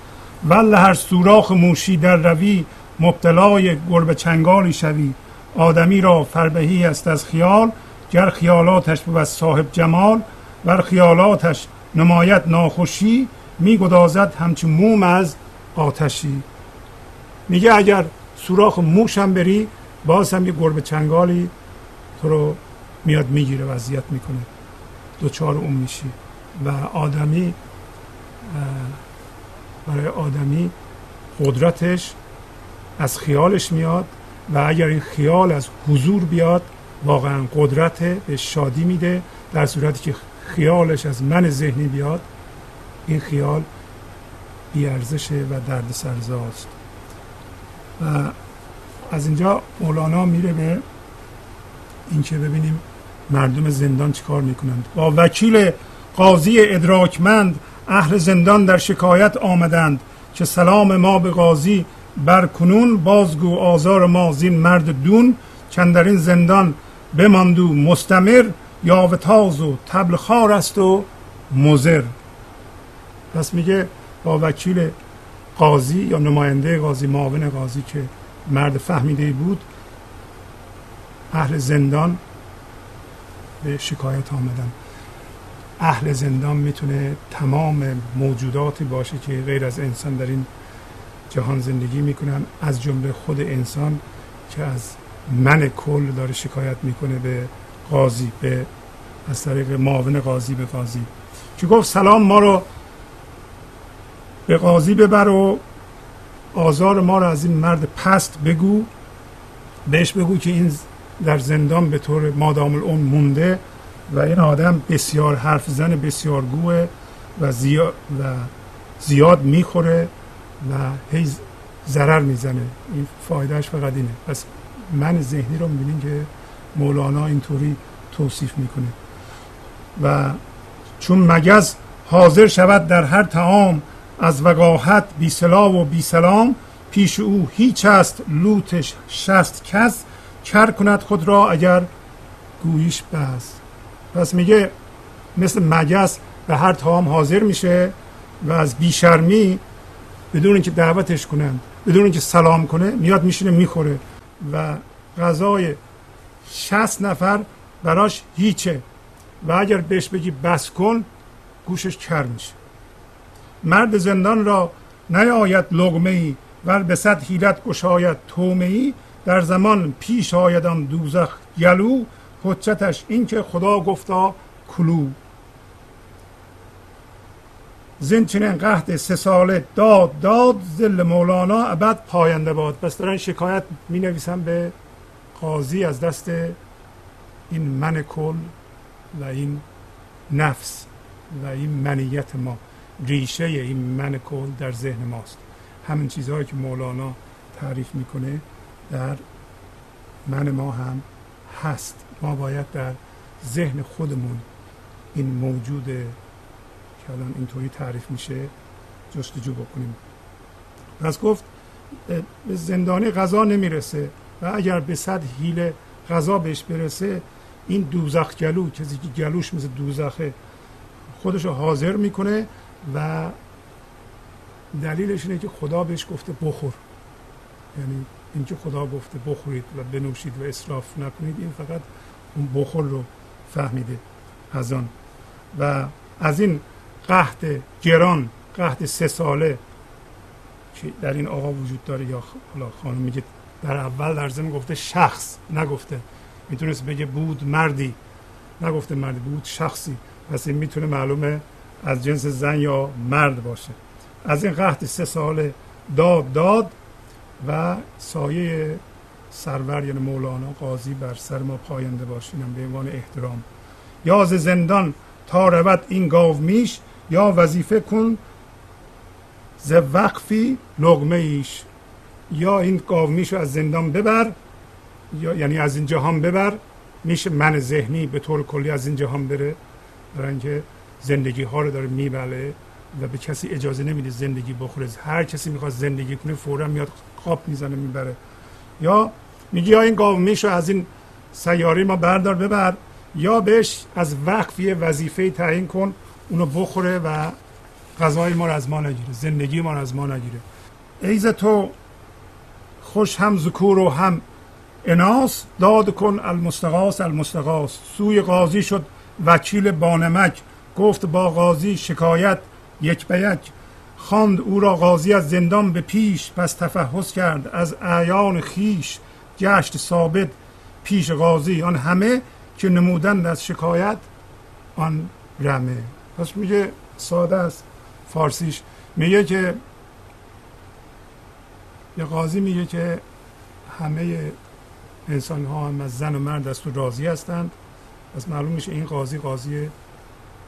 ول هر سوراخ موشی در روی مبتلای گربه چنگالی شوی. آدمی را فربهی است از خیال گر خیالاتش بود صاحب جمال. ور خیالاتش نمایت ناخوشی میگدازد همچون موم از آتشی. میگه اگر سوراخ موش هم بری باز هم یه گربه چنگالی تو رو میاد می‌گیره وضعیت می‌کنه. دوچار اون میشی. و آدمی برای آدمی قدرتش از خیالش میاد و اگر این خیال از حضور بیاد واقعا قدرت به شادی میده. در صورتی که خیالش از من ذهنی بیاد این خیال بیارزشه و درد سرزاست و از اینجا مولانا میره به اینکه ببینیم مردم زندان چیکار می‌کنند. با وکیل قاضی ادراکمند اهل زندان در شکایت آمدند که سلام ما به قاضی بر کنون بازگو آزار ما زین مرد دون چند در این زندان بماندو مستمر یا تاز و تبل خار است و مزر پس میگه با وکیل قاضی یا نماینده قاضی معاون قاضی که مرد فهمیده بود اهل زندان به شکایت آمدن. اهل زندان می‌تونه تمام موجوداتی باشه که غیر از انسان در این جهان زندگی می‌کنن. از جمله خود انسان که از من کل داره شکایت می‌کنه به قاضی به از طریق معاون قاضی به قاضی. که گفت سلام ما رو به قاضی ببر و آزار ما رو از این مرد پست بگو. بهش بگو که این در زندان به طور مادام اون مونده و این آدم بسیار حرف زن بسیار گوه و زیاد, و زیاد می‌خوره و هی ضرر می‌زنه. این فایدهش فقط اینه. پس من ذهنی رو می‌بینیم که مولانا اینطوری توصیف می‌کنه. و چون مگز حاضر شود در هر تعام از وقاحت بی سلا و بی سلام پیش او هیچ است لوتش شست کس کر کند خود را اگر گویش بس. پس میگه مثل مگس به هر تام حاضر میشه و از بیشرمی بدون اینکه دعوتش کنند بدون اینکه سلام کنه میاد میشینه می‌خوره و غذای شست نفر براش هیچه. و اگر بهش بگی بس کن گوشش کر میشه. مرد زندان را نیاید لغمه ای ور به صد حیلت گشاید تومه ای در زمان پیش آیدان دوزخ گلو حجتش این که خدا گفتا کلو. زین چنین قهد سه ساله داد داد زل مولانا ابد پاینده باد. پس دارن شکایت می نویسن به قاضی از دست این من کل و این نفس و این منیت ما. ریشه این من کل در ذهن ماست. همین چیزهایی که مولانا تعریف می‌کنه در من ما هم هست. ما باید در ذهن خودمون این موجود که الان اینطوری تعریف میشه جستجو بکنیم. پس گفت به زندانی غذا نمی‌رسه و اگر به صد حیله غذا بهش برسه این دوزخ گلو کسی که گلوش مثل دوزخه خودش رو حاضر می‌کنه و دلیلش اینه که خدا بهش گفته بخور. یعنی اینکه خدا گفته بخورید و بنوشید و اصراف نکنید این فقط اون بخور رو فهمیده از آن. و از این قحط گران قحط سه ساله که در این آقا وجود داره یا حالا خانم میگه در اول در زمین گفته شخص نگفته. می‌تونست بگه بود مردی نگفته مردی بود شخصی. پس این می‌تونه معلومه از جنس زن یا مرد باشه. از این قحط سه ساله داد داد و سایه سرور یعنی مولانا قاضی بر سر ما پاینده باشینم به عنوان احترام. یا ز زندان تا رود این گاو میش یا وظیفه کن ز وقفی لغمه ایش. یا این گاو میش از زندان ببر یا یعنی از این جهان ببر. میشه من ذهنی به طور کلی از این جهان بره. برای اینکه زندگی ها رو داره میبله و به کسی اجازه نمیده زندگی بخوره. هر کسی می‌خواد زندگی کنه فورا میاد خواب می‌زنه می‌بره. یا میگه یا این گاو میشو از این سیاره ما بردار ببر. یا بهش از وقف یه وظیفه تعیین کن اونو بخوره و غذای ما رو از ما نگیره زندگی ما رو از ما نگیره. ایز تو خوش هم ذکور و هم اناس داد کن المستقاس المستقاس سوی قاضی شد وکیل بانمک. گفت با قاضی شکایت یک به یک. خواند او را قاضی از زندان به پیش پس تفحص کرد. از اعیان خیش گشت ثابت پیش قاضی. آن همه که نمودند از شکایت آن رمه. پس میگه ساده است فارسیش. میگه که یه قاضی میگه که همه انسان ها هم از زن و مرد از تو راضی هستند. پس معلوم میشه این قاضی قاضی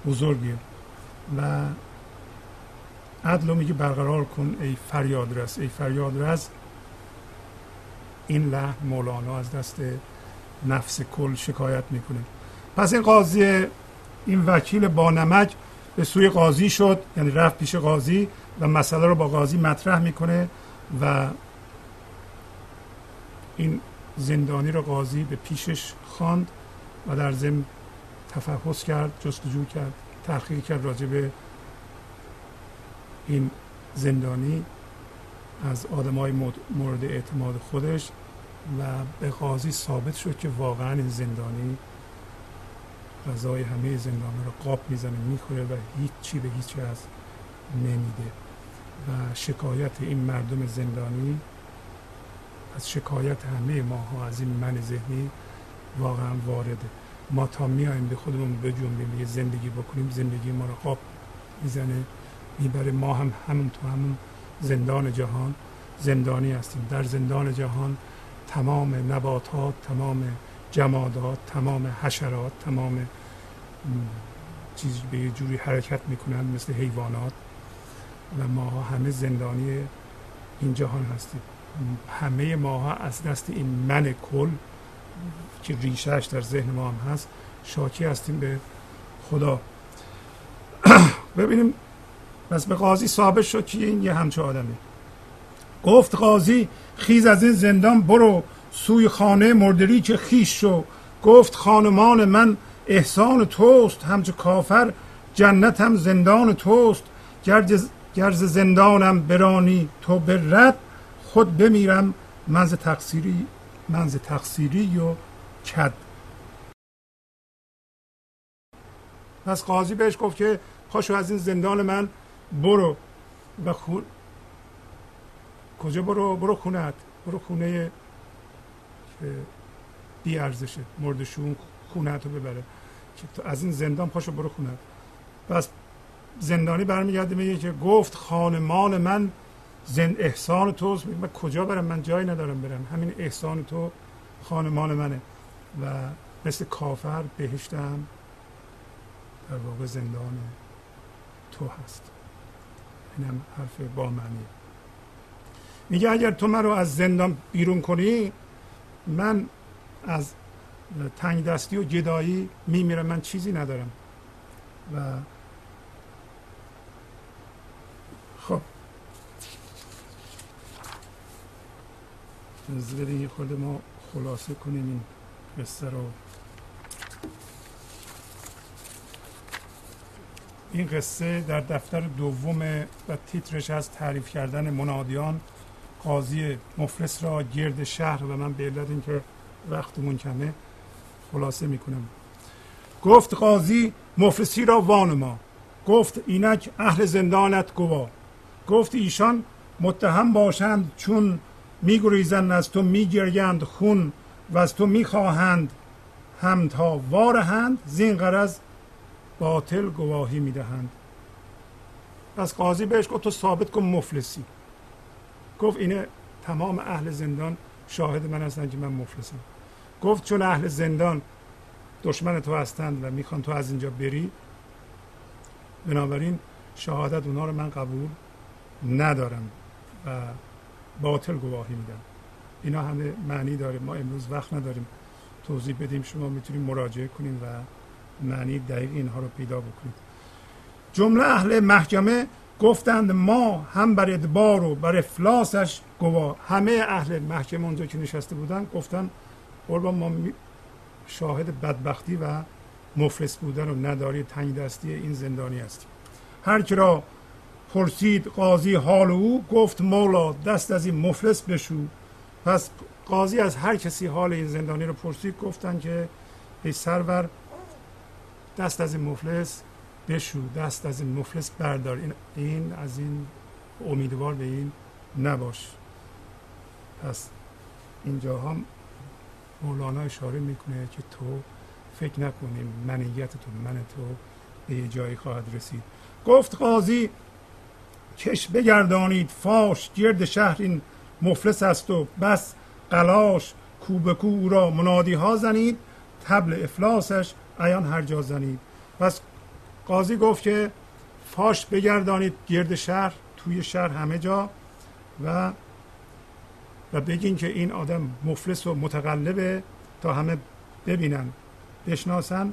بزرگیه و عدل میگه برقرار کن ای فریاد رس. ای فریاد رس این لحن مولانا از دست نفس کل شکایت می‌کنه. پس این قاضی این وکیل با نمک به سوی قاضی شد یعنی رفت پیش قاضی و مسئله رو با قاضی مطرح می‌کنه و این زندانی رو قاضی به پیشش خواند و در ضمن تفحص کرد جستجو کرد تحقیق کرد راجع به این زندانی از های مورد اعتماد خودش و به قاضی ثابت شد که واقعا این زندانی غذای همه زندانی رو قاب می‌زنه می‌خوره و هیچ چی به هیچ از نمیده. و شکایت این مردم زندانی از شکایت همه ماها از این من ذهنی واقعا وارده. ما تا میایم به خودمون بجنبیم یه زندگی بکنیم زندگی ما رو قاب می‌زنه می‌بره. ما هم همون تو همون زندان جهان زندانی هستیم. در زندان جهان تمام نباتات تمام جمادات تمام حشرات تمام چیز به یه جوری حرکت می‌کنن مثل حیوانات و ما همه زندانی این جهان هستیم. همه ماها از دست این من کل که ریشهش در ذهن ما هم هست شاکی هستیم به خدا. ببینیم پس به قاضی ثابت شد که این یه همچه آدمه گفت قاضی خیز از این زندان برو سوی خانه مردری که خیش شو. گفت خانمان من احسان توست همچه کافر جنت هم زندان توست. گرز زندانم برانی تو رد خود بمیرم منز تقصیری منز تقصیری و کد پس قاضی بهش گفت که پاشو از این زندان من برو و خون. کجا برو؟ برو خونت برو خونه که بی ارزشه. مردشون خونت رو ببره. که از این زندان پاشو برو خونت پس زندانی برمیگرده میگه که گفت خانمان من زند احسان توست. من کجا برم؟ من جایی ندارم برم. همین احسان تو خانمان منه. و مثل کافر بهشتم در واقع زندان تو هست. اینم حرف با معنی میگه اگر تو من رو از زندان بیرون کنی من از تنگ دستی و گدایی میمیرم من چیزی ندارم. و خب. از بدین خود ما خلاصه کنیم این قصه رو این قصه در دفتر دوم و تیترش از تعریف کردن منادیان قاضی مفلس را گرد شهر و من به علت اینکه وقتمون کمه خلاصه می‌کنم. گفت قاضی مفلسی را وان ما گفت اینک اهل زندانت گوا. گفت ایشان متهم باشند چون میگریزند از تو میگریند خون. و از تو می‌خواهند هم تا وارهند زین غرض باطل گواهی می‌دهند. پس قاضی بهش گفت تو ثابت کن مفلسی. گفت اینه تمام اهل زندان شاهد من هستن که من مفلسم. گفت چون اهل زندان دشمن تو هستند و می‌خوان تو از اینجا بری بنابراین شهادت اونا رو من قبول ندارم و باطل گواهی میدم. اینا همه معنی داره. ما امروز وقت نداریم توضیح بدیم. شما می‌تونیم مراجعه کنیم و معنی دقیق اینها رو پیدا بکنید جمله اهل محکمه گفتند ما هم بر ادبار و بر افلاسش گواه. همه اهل محکمه اونجا که نشسته بودن گفتن قربان ما شاهد بدبختی و مفلس بودن و نداری تنگ دستی این زندانی هستیم. هر کی را پرسید قاضی حال او گفت مولا دست از این مفلس بشو. پس قاضی از هر کسی حال این زندانی رو پرسید گفتن که ای سرور دست از این مفلس بشو دست از این مفلس بردار. این, این از این امیدوار به این نباش. پس اینجا هم مولانا اشاره می‌کنه که تو فکر نکنیم منیت تو من تو به یه جایی خواهد رسید. گفت قاضی کش بگردانید فاش گرد شهر این مفلس است و بس قلاش کوب کو او را منادی ها زنید تبل افلاسش ایان هر جا زنید. پس قاضی گفت که فاش بگردانید گرد شهر توی شهر همه جا و و بگین که این آدم مفلس و متقلبه تا همه ببینن بشناسن.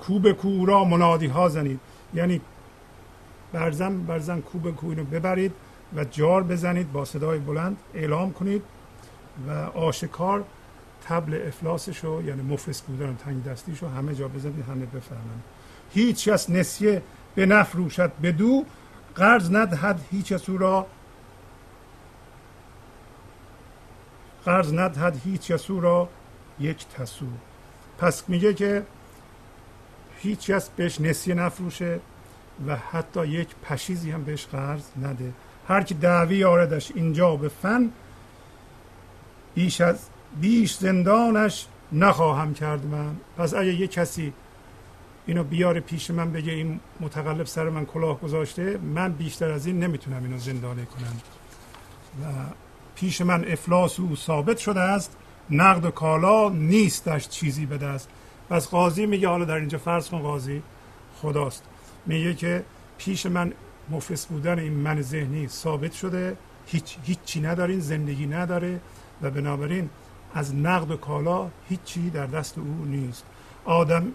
کوب کو را منادی ها زنید. یعنی برزن برزن کوب کو اینو ببرید. و جار بزنید با صدای بلند اعلام کنید و آشکار تبل افلاسش رو یعنی مفلس بودن تنگ دستیش رو همه جا بزنید همه بفهمن. هیچ کس نسیه به نفروشد بدو قرض ندهد هیچ کس او را. قرض ندهد هیچ کس او را یک تسو. پس میگه که هیچ کس بهش نسیه نفروشه و حتی یک پشیزی هم بهش قرض نده. هر کی دعوی آردش اینجا به فن بیش از بیش زندانش نخواهم کرد من. پس اگه یه کسی اینو بیاره پیش من بگه این متقلب سر من کلاه گذاشته من بیشتر از این نمی‌تونم اینو زندانه کنم. و پیش من افلاس او ثابت شده است نقد و کالا نیستش چیزی به دست. پس قاضی میگه حالا در اینجا فرض کن قاضی خداست. میگه که پیش من مفلس بودن این من ذهنی ثابت شده. هیچ هیچی ندارین زندگی نداره و بنابراین از نقد و کالا هیچی در دست او نیست. آدم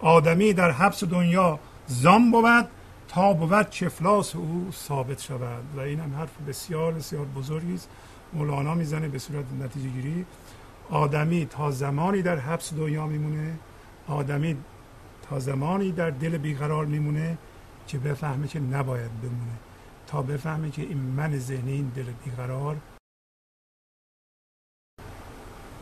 آدمی در حبس دنیا زام بود تا بود کفلاس او ثابت شود. و این هم حرف بسیار بسیار بزرگی است. مولانا می‌زنه به صورت نتیجه گیری. آدمی تا زمانی در حبس دنیا میمونه. آدمی تا زمانی در دل بیقرار میمونه. که بفهمه که نباید بمونه. تا بفهمه که این من ذهنی این دل بیقرار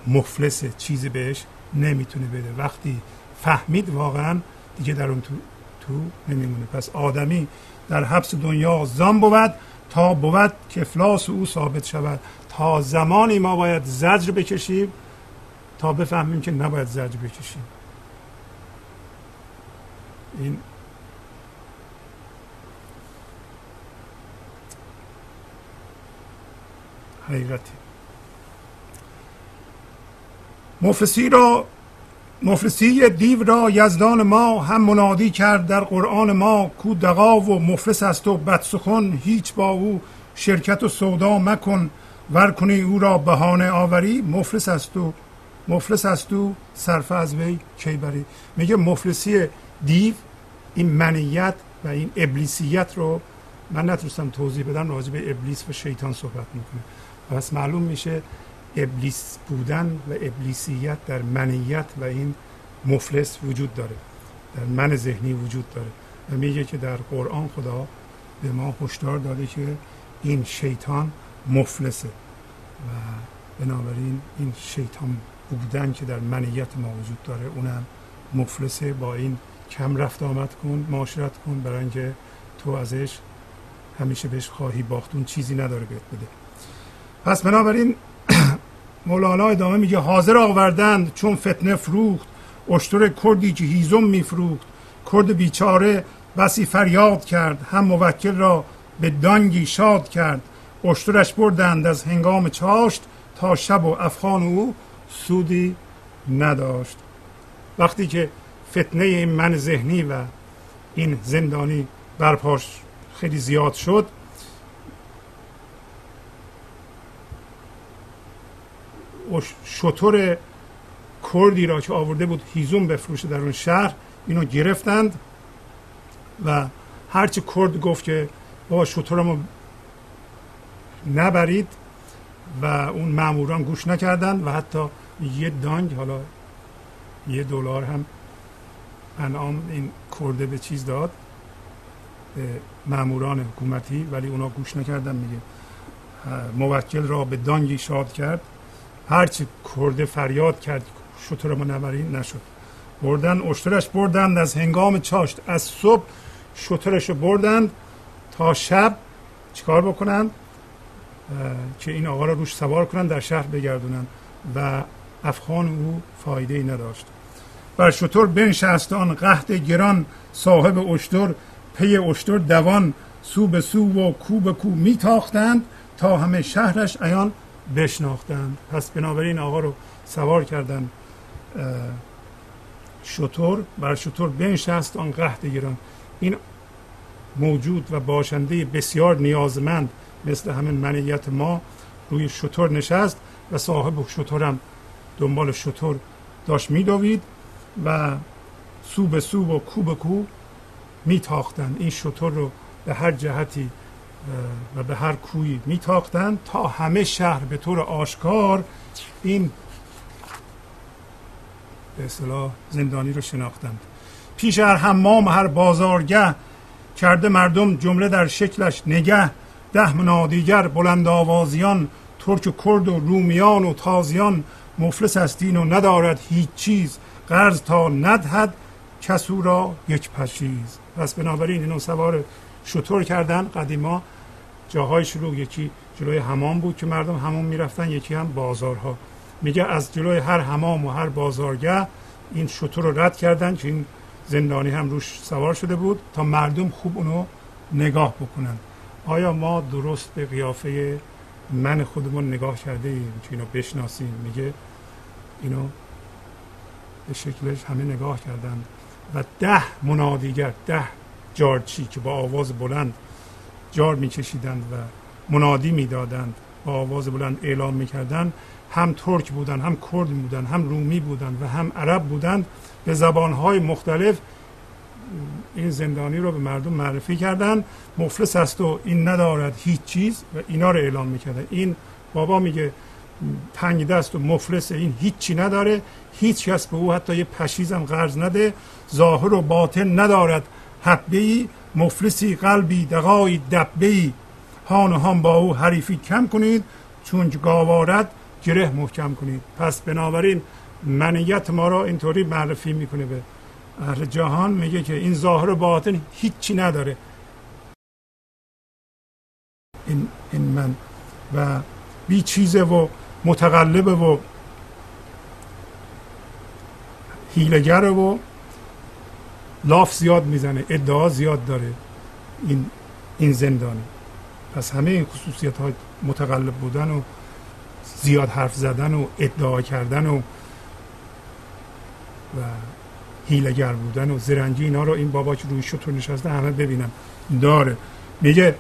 مفلس چیزی بهش نمی‌تونه بده. وقتی فهمید واقعا دیگه در اون تو, تو نمیمونه. پس آدمی در حبس دنیا زان بود تا بود که افلاس او ثابت شود. تا زمانی ما باید زجر بکشیم تا بفهمیم که نباید زجر بکشیم. این حقیقتی. مفلسی را مفلسی دیو را یزدان ما هم منادی کرد در قرآن ما کو دقا و مفلس است و بدسخن هیچ با او شرکت و سودا مکن ور کنی او را بهانه آوری مفلس است و مفلس است و صرف از وی کی بری. میگه مفلسی دیو این منیت و این ابلیسیت رو من نتونستم توضیح بدم راجع به ابلیس و شیطان صحبت می‌کنه پس معلوم میشه ابلیس بودن و ابلیسیت در منیت و این مفلس وجود داره در من ذهنی وجود داره و میگه که در قرآن خدا به ما هشدار داده که این شیطان مفلسه و بنابراین این شیطان بودن که در منیت ما وجود داره اونم مفلسه. با این کم رفت آمد کن معاشرت کن برای اینکه تو ازش همیشه بهش خواهی باختون چیزی نداره بهت بده. پس بنابراین مولانا ادامه میگه حاضر آوردند چون فتنه فروخت اشتر کردی که هیزم میفروخت کرد بیچاره بسی فریاد کرد هم موکل را به دانگی شاد کرد اشترش بردند از هنگام چاشت تا شب و افغان او سودی نداشت. وقتی که فتنه این من ذهنی و این زندانی برپاش خیلی زیاد شد شطور کردی را که آورده بود هیزون بفروشه در اون شهر اینو گرفتند و هرچی کرد گفت که بابا شطورمو نبرید و اون ماموران گوش نکردند و حتی یه دانگ حالا یه دلار هم انعام این کرده به چیز داد به ماموران حکومتی ولی اونا گوش نکردن میگه موکل را به دانگی شاد کرد. هرچی کرده فریاد کرد شطور ما نبرین نشد. بردن اشترش بردند از هنگام چاشت از صبح شطرش بردند تا شب چیکار بکنند که این آقا را روش سوار کنند در شهر بگردونند و افغان او فایده ای نداشت. بر شطور بنشست آن قهد گران صاحب اشتر پی اشتر دوان سو به سو و کو به کو میتاختند تا همه شهرش ایان بشناختند. پس بنابراین آقا رو سوار کردند شطور بر شطور بنشست آن قهد گران این موجود و باشنده بسیار نیازمند مثل همین منیت ما روی شطور نشست و صاحب شطورم دنبال شطور داشت میدوید و سو به سو و کو به کو میتاختند. این شطور رو به هر جهتی و به هر کوی میتاختند تا همه شهر به طور آشکار این به اصطلاح زندانی رو شناختند. پیش هر حمام هر بازارگه کرده مردم جمله در شکلش نگه ده منادیگر بلند آوازیان ترک و کرد و رومیان و تازیان مفلس استین و ندارد هیچ چیز قرض تا ندهد کسو را یک پشیز پس بنابراین اینو سوار شطور کردن قدیما جاهای شروع یکی جلوی حمام بود که مردم حمام می‌رفتن یکی هم بازارها. میگه از جلوی هر حمام و هر بازارگه این شطور رو رد کردن که این زندانی هم روش سوار شده بود تا مردم خوب اونو نگاه بکنن. آیا ما درست به قیافه من خودمون نگاه کرده ایم که اینو بشناسیم؟ میگه اینو به شکلش همه نگاه کردن. و ده منادیگر ده جارچی که با آواز بلند جار میکشیدند و منادی می‌دادند. با آواز بلند اعلام می‌کردند. هم ترک بودند هم کرد بودند هم رومی بودند و هم عرب بودند. به زبانهای مختلف این زندانی رو به مردم معرفی کردن مفلس است و این ندارد هیچ چیز و اینا رو اعلام می‌کردن این بابا میگه تنگ دست و مفلس این هیچی نداره. هیچ کس به او حتی یه پشیزم قرض نده. ظاهر و باطن ندارد. حبه ای مفلسی قلبی دقای دبه ای هان و هان با او حریفی کم کنید چون گاوارد گره محکم کنید. پس بنابراین منیت ما را اینطوری معرفی می‌کنه به اهل جهان. میگه که این ظاهر باطن هیچی نداره. این, این من. و بی چیزه و متقلبه و هیلگره و لاف زیاد می‌زنه ادعا زیاد داره این این زندانی. پس همه این خصوصیت های متقلب بودن و زیاد حرف زدن و ادعا کردن و و هیلگر بودن و زرنگی اینا رو این بابا که روی شطور نشسته همه ببینم داره. میگه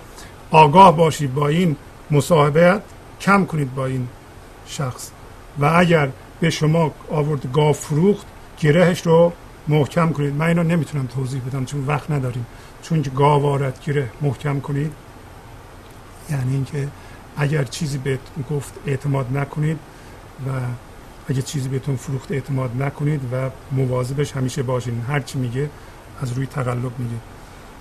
آگاه باشید با این مصاحبت کم کنید با این شخص. و اگر به شما آورد گاو فروخت گرهش رو محکم کنید. من اینو نمی‌تونم توضیح بدم چون وقت نداریم. چون که گاو وارد گره محکم کنید. یعنی اینکه اگر چیزی بهتون گفت اعتماد نکنید و اگر چیزی بهتون فروخت اعتماد نکنید و مواظبش همیشه باشین. هر چی میگه از روی تقلب میگه.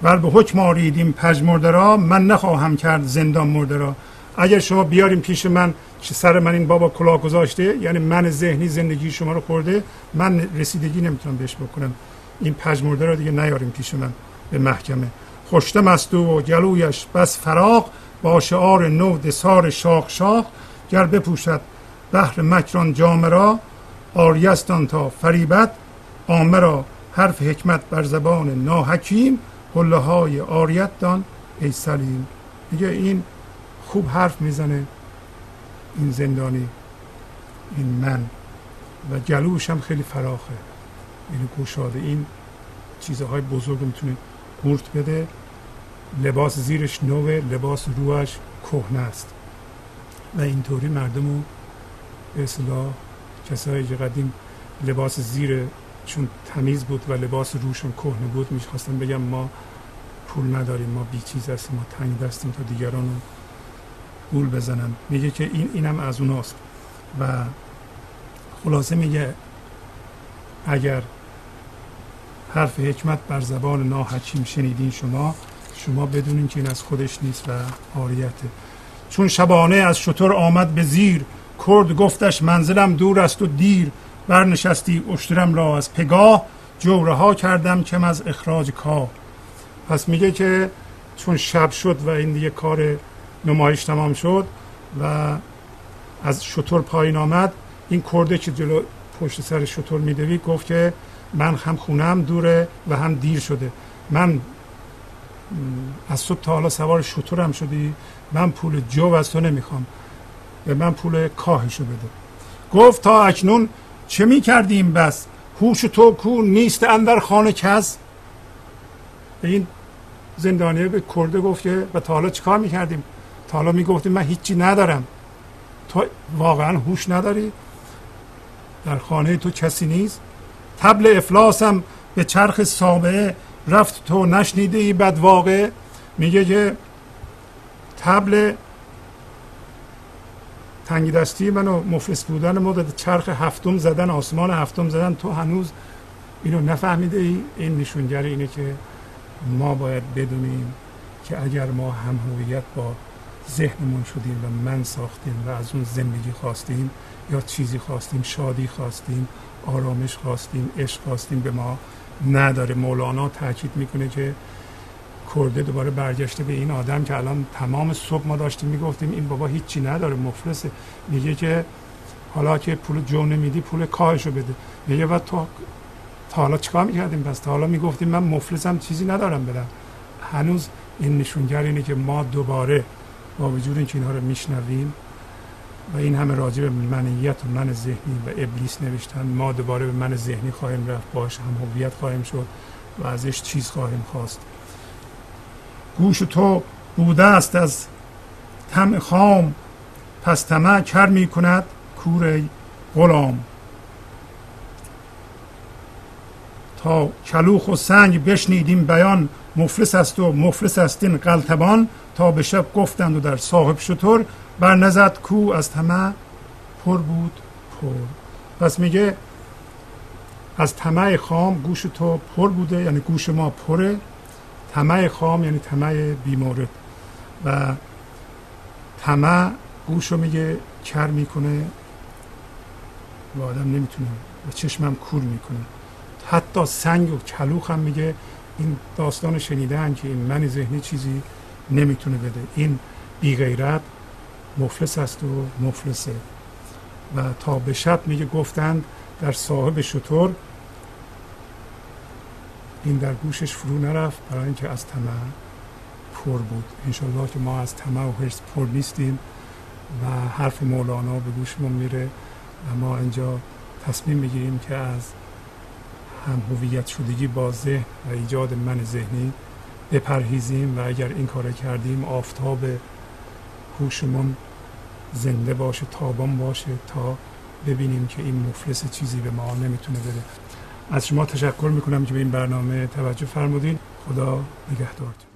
ول به حکم آریدیم پژ مرده را من نخواهم کرد زندان مرده را اگر شما بیاریم پیش من سر من این بابا کلاه گذاشته یعنی من ذهنی زندگی شما رو خورده من رسیدگی نمی‌تونم بهش بکنم. این پژمرده رو دیگه نیاریم پیش من به محکمه. خوشته مستو و گلویش بس فراق با شعار نو دسار شاخ شاخ. گر بپوشد بحر مکران جامه را آریستان تا فریبت. آمه را حرف حکمت بر زبان ناحکیم. حله های آریت دان ای سلیم. میگه این خوب حرف می‌زنه این زندانی این من. و جلوش هم خیلی فراخه. این گوشاده این چیزهای بزرگ می‌تونه قورت بده. لباس زیرش نوه لباس روش کهنه است. و اینطوری مردم رو به اصلاح کسایی قدیم لباس زیر چون تمیز بود و لباس روشون کهنه بود می‌خواستن بگم ما پول نداریم ما بی چیز هستیم ما تنگ دستیم تا دیگران رو گول بزنن. میگه که این اینم از اوناست. و خلاصه میگه اگر حرف حکمت بر زبان ناحکیم شنیدین شما شما بدونین که این از خودش نیست و آریته چون شبانه از شطور آمد به زیر کرد گفتش منزلم دور است و دیر. برنشستی اشترم را از پگاه جوره ها کردم کم از اخراج کار پس میگه که چون شب شد و این دیگه کار نمایش تمام شد و از شطور پایین آمد. این کرده که جلو پشت سر شطور میدوید گفت که من هم خونم دوره و هم دیر شده. من از صبح تا حالا سوار شطورم شدی. من پول جو از تو نمی‌خوام. به من پول کاهشو بده. گفت تا اکنون چه می‌کردیم بس؟ هوش تو کو نیست اندر خانه کس؟ این زندانیه به کرده گفت که و تا حالا چیکار می‌کردیم؟ حالا می‌گفتیم من هیچی ندارم. تو واقعا هوش نداری. در خانه تو کسی نیست. تبل افلاسم به چرخ سابعه رفت تو نشنیده ای بد واقع میگه که تبل تنگی دستی منو مفلس بودن ما چرخ هفتم زدن آسمان هفتم زدن. تو هنوز اینو نفهمیده ای؟ این نشونگر اینه که ما باید بدونیم که اگر ما هم هویت با ذهنمون شدیم و من ساختیم و از اون زندگی خواستیم یا چیزی خواستیم شادی خواستیم آرامش خواستیم عشق خواستیم به ما نداره. مولانا تاکید می‌کنه که کرده دوباره برگشته به این آدم که الان تمام صبح ما داشتیم می‌گفتیم این بابا هیچی نداره مفلسه. میگه که حالا که پول جو نمیدی پول کاهشو بده. میگه و تو تا حالا چیکار می‌کردیم؟ پس تا حالا می‌گفتیم من مفلسم چیزی ندارم بدم هنوز این نشونگر اینه که ما دوباره با وجود اینکه اینها رو میشنویم و این همه راجع به منیت و من ذهنی و ابلیس نوشتن ما دوباره به من ذهنی خواهیم رفت باش هم هویت خواهیم شد و ازش چیز خواهیم خواست. گوش تو بوده است از تم خام پس طمع کر می کند کور غلام. تا کلوخ و سنگ بشنیدیم بیان مفلس است و مفلس استین قلتبان. تا به شب گفتند و در صاحب شطور بر نزد کو از طمع پر بود؟ پر. پس میگه از طمع خام گوش تو پر بوده یعنی گوش ما پره. طمع خام یعنی طمع بیمورد. و طمع گوش رو میگه کر می‌کنه. و آدم نمی‌تونه و چشمم کور می‌کنه. حتی سنگ و کلوخ هم میگه این داستان شنیدن که این من ذهنی چیزی نمی‌تونه بده. این بی غیرت مفلس است و مفلسه. و تا به شب میگه گفتند در صاحب شطور این در گوشش فرو نرفت برای اینکه از طمع پر بود. انشالله که ما از طمع و حرص پر نیستیم و حرف مولانا به گوشمون میره. و ما اینجا تصمیم می‌گیریم که از هم هویت شدگی با ذهن و ایجاد من ذهنی بپرهیزیم و اگر این کار کردیم آفتاب هوشمون زنده باشه تابان باشه تا ببینیم که این مفلس چیزی به ما نمی‌تونه بده. از شما تشکر می‌کنم که به این برنامه توجه فرمودین خدا نگهدارتون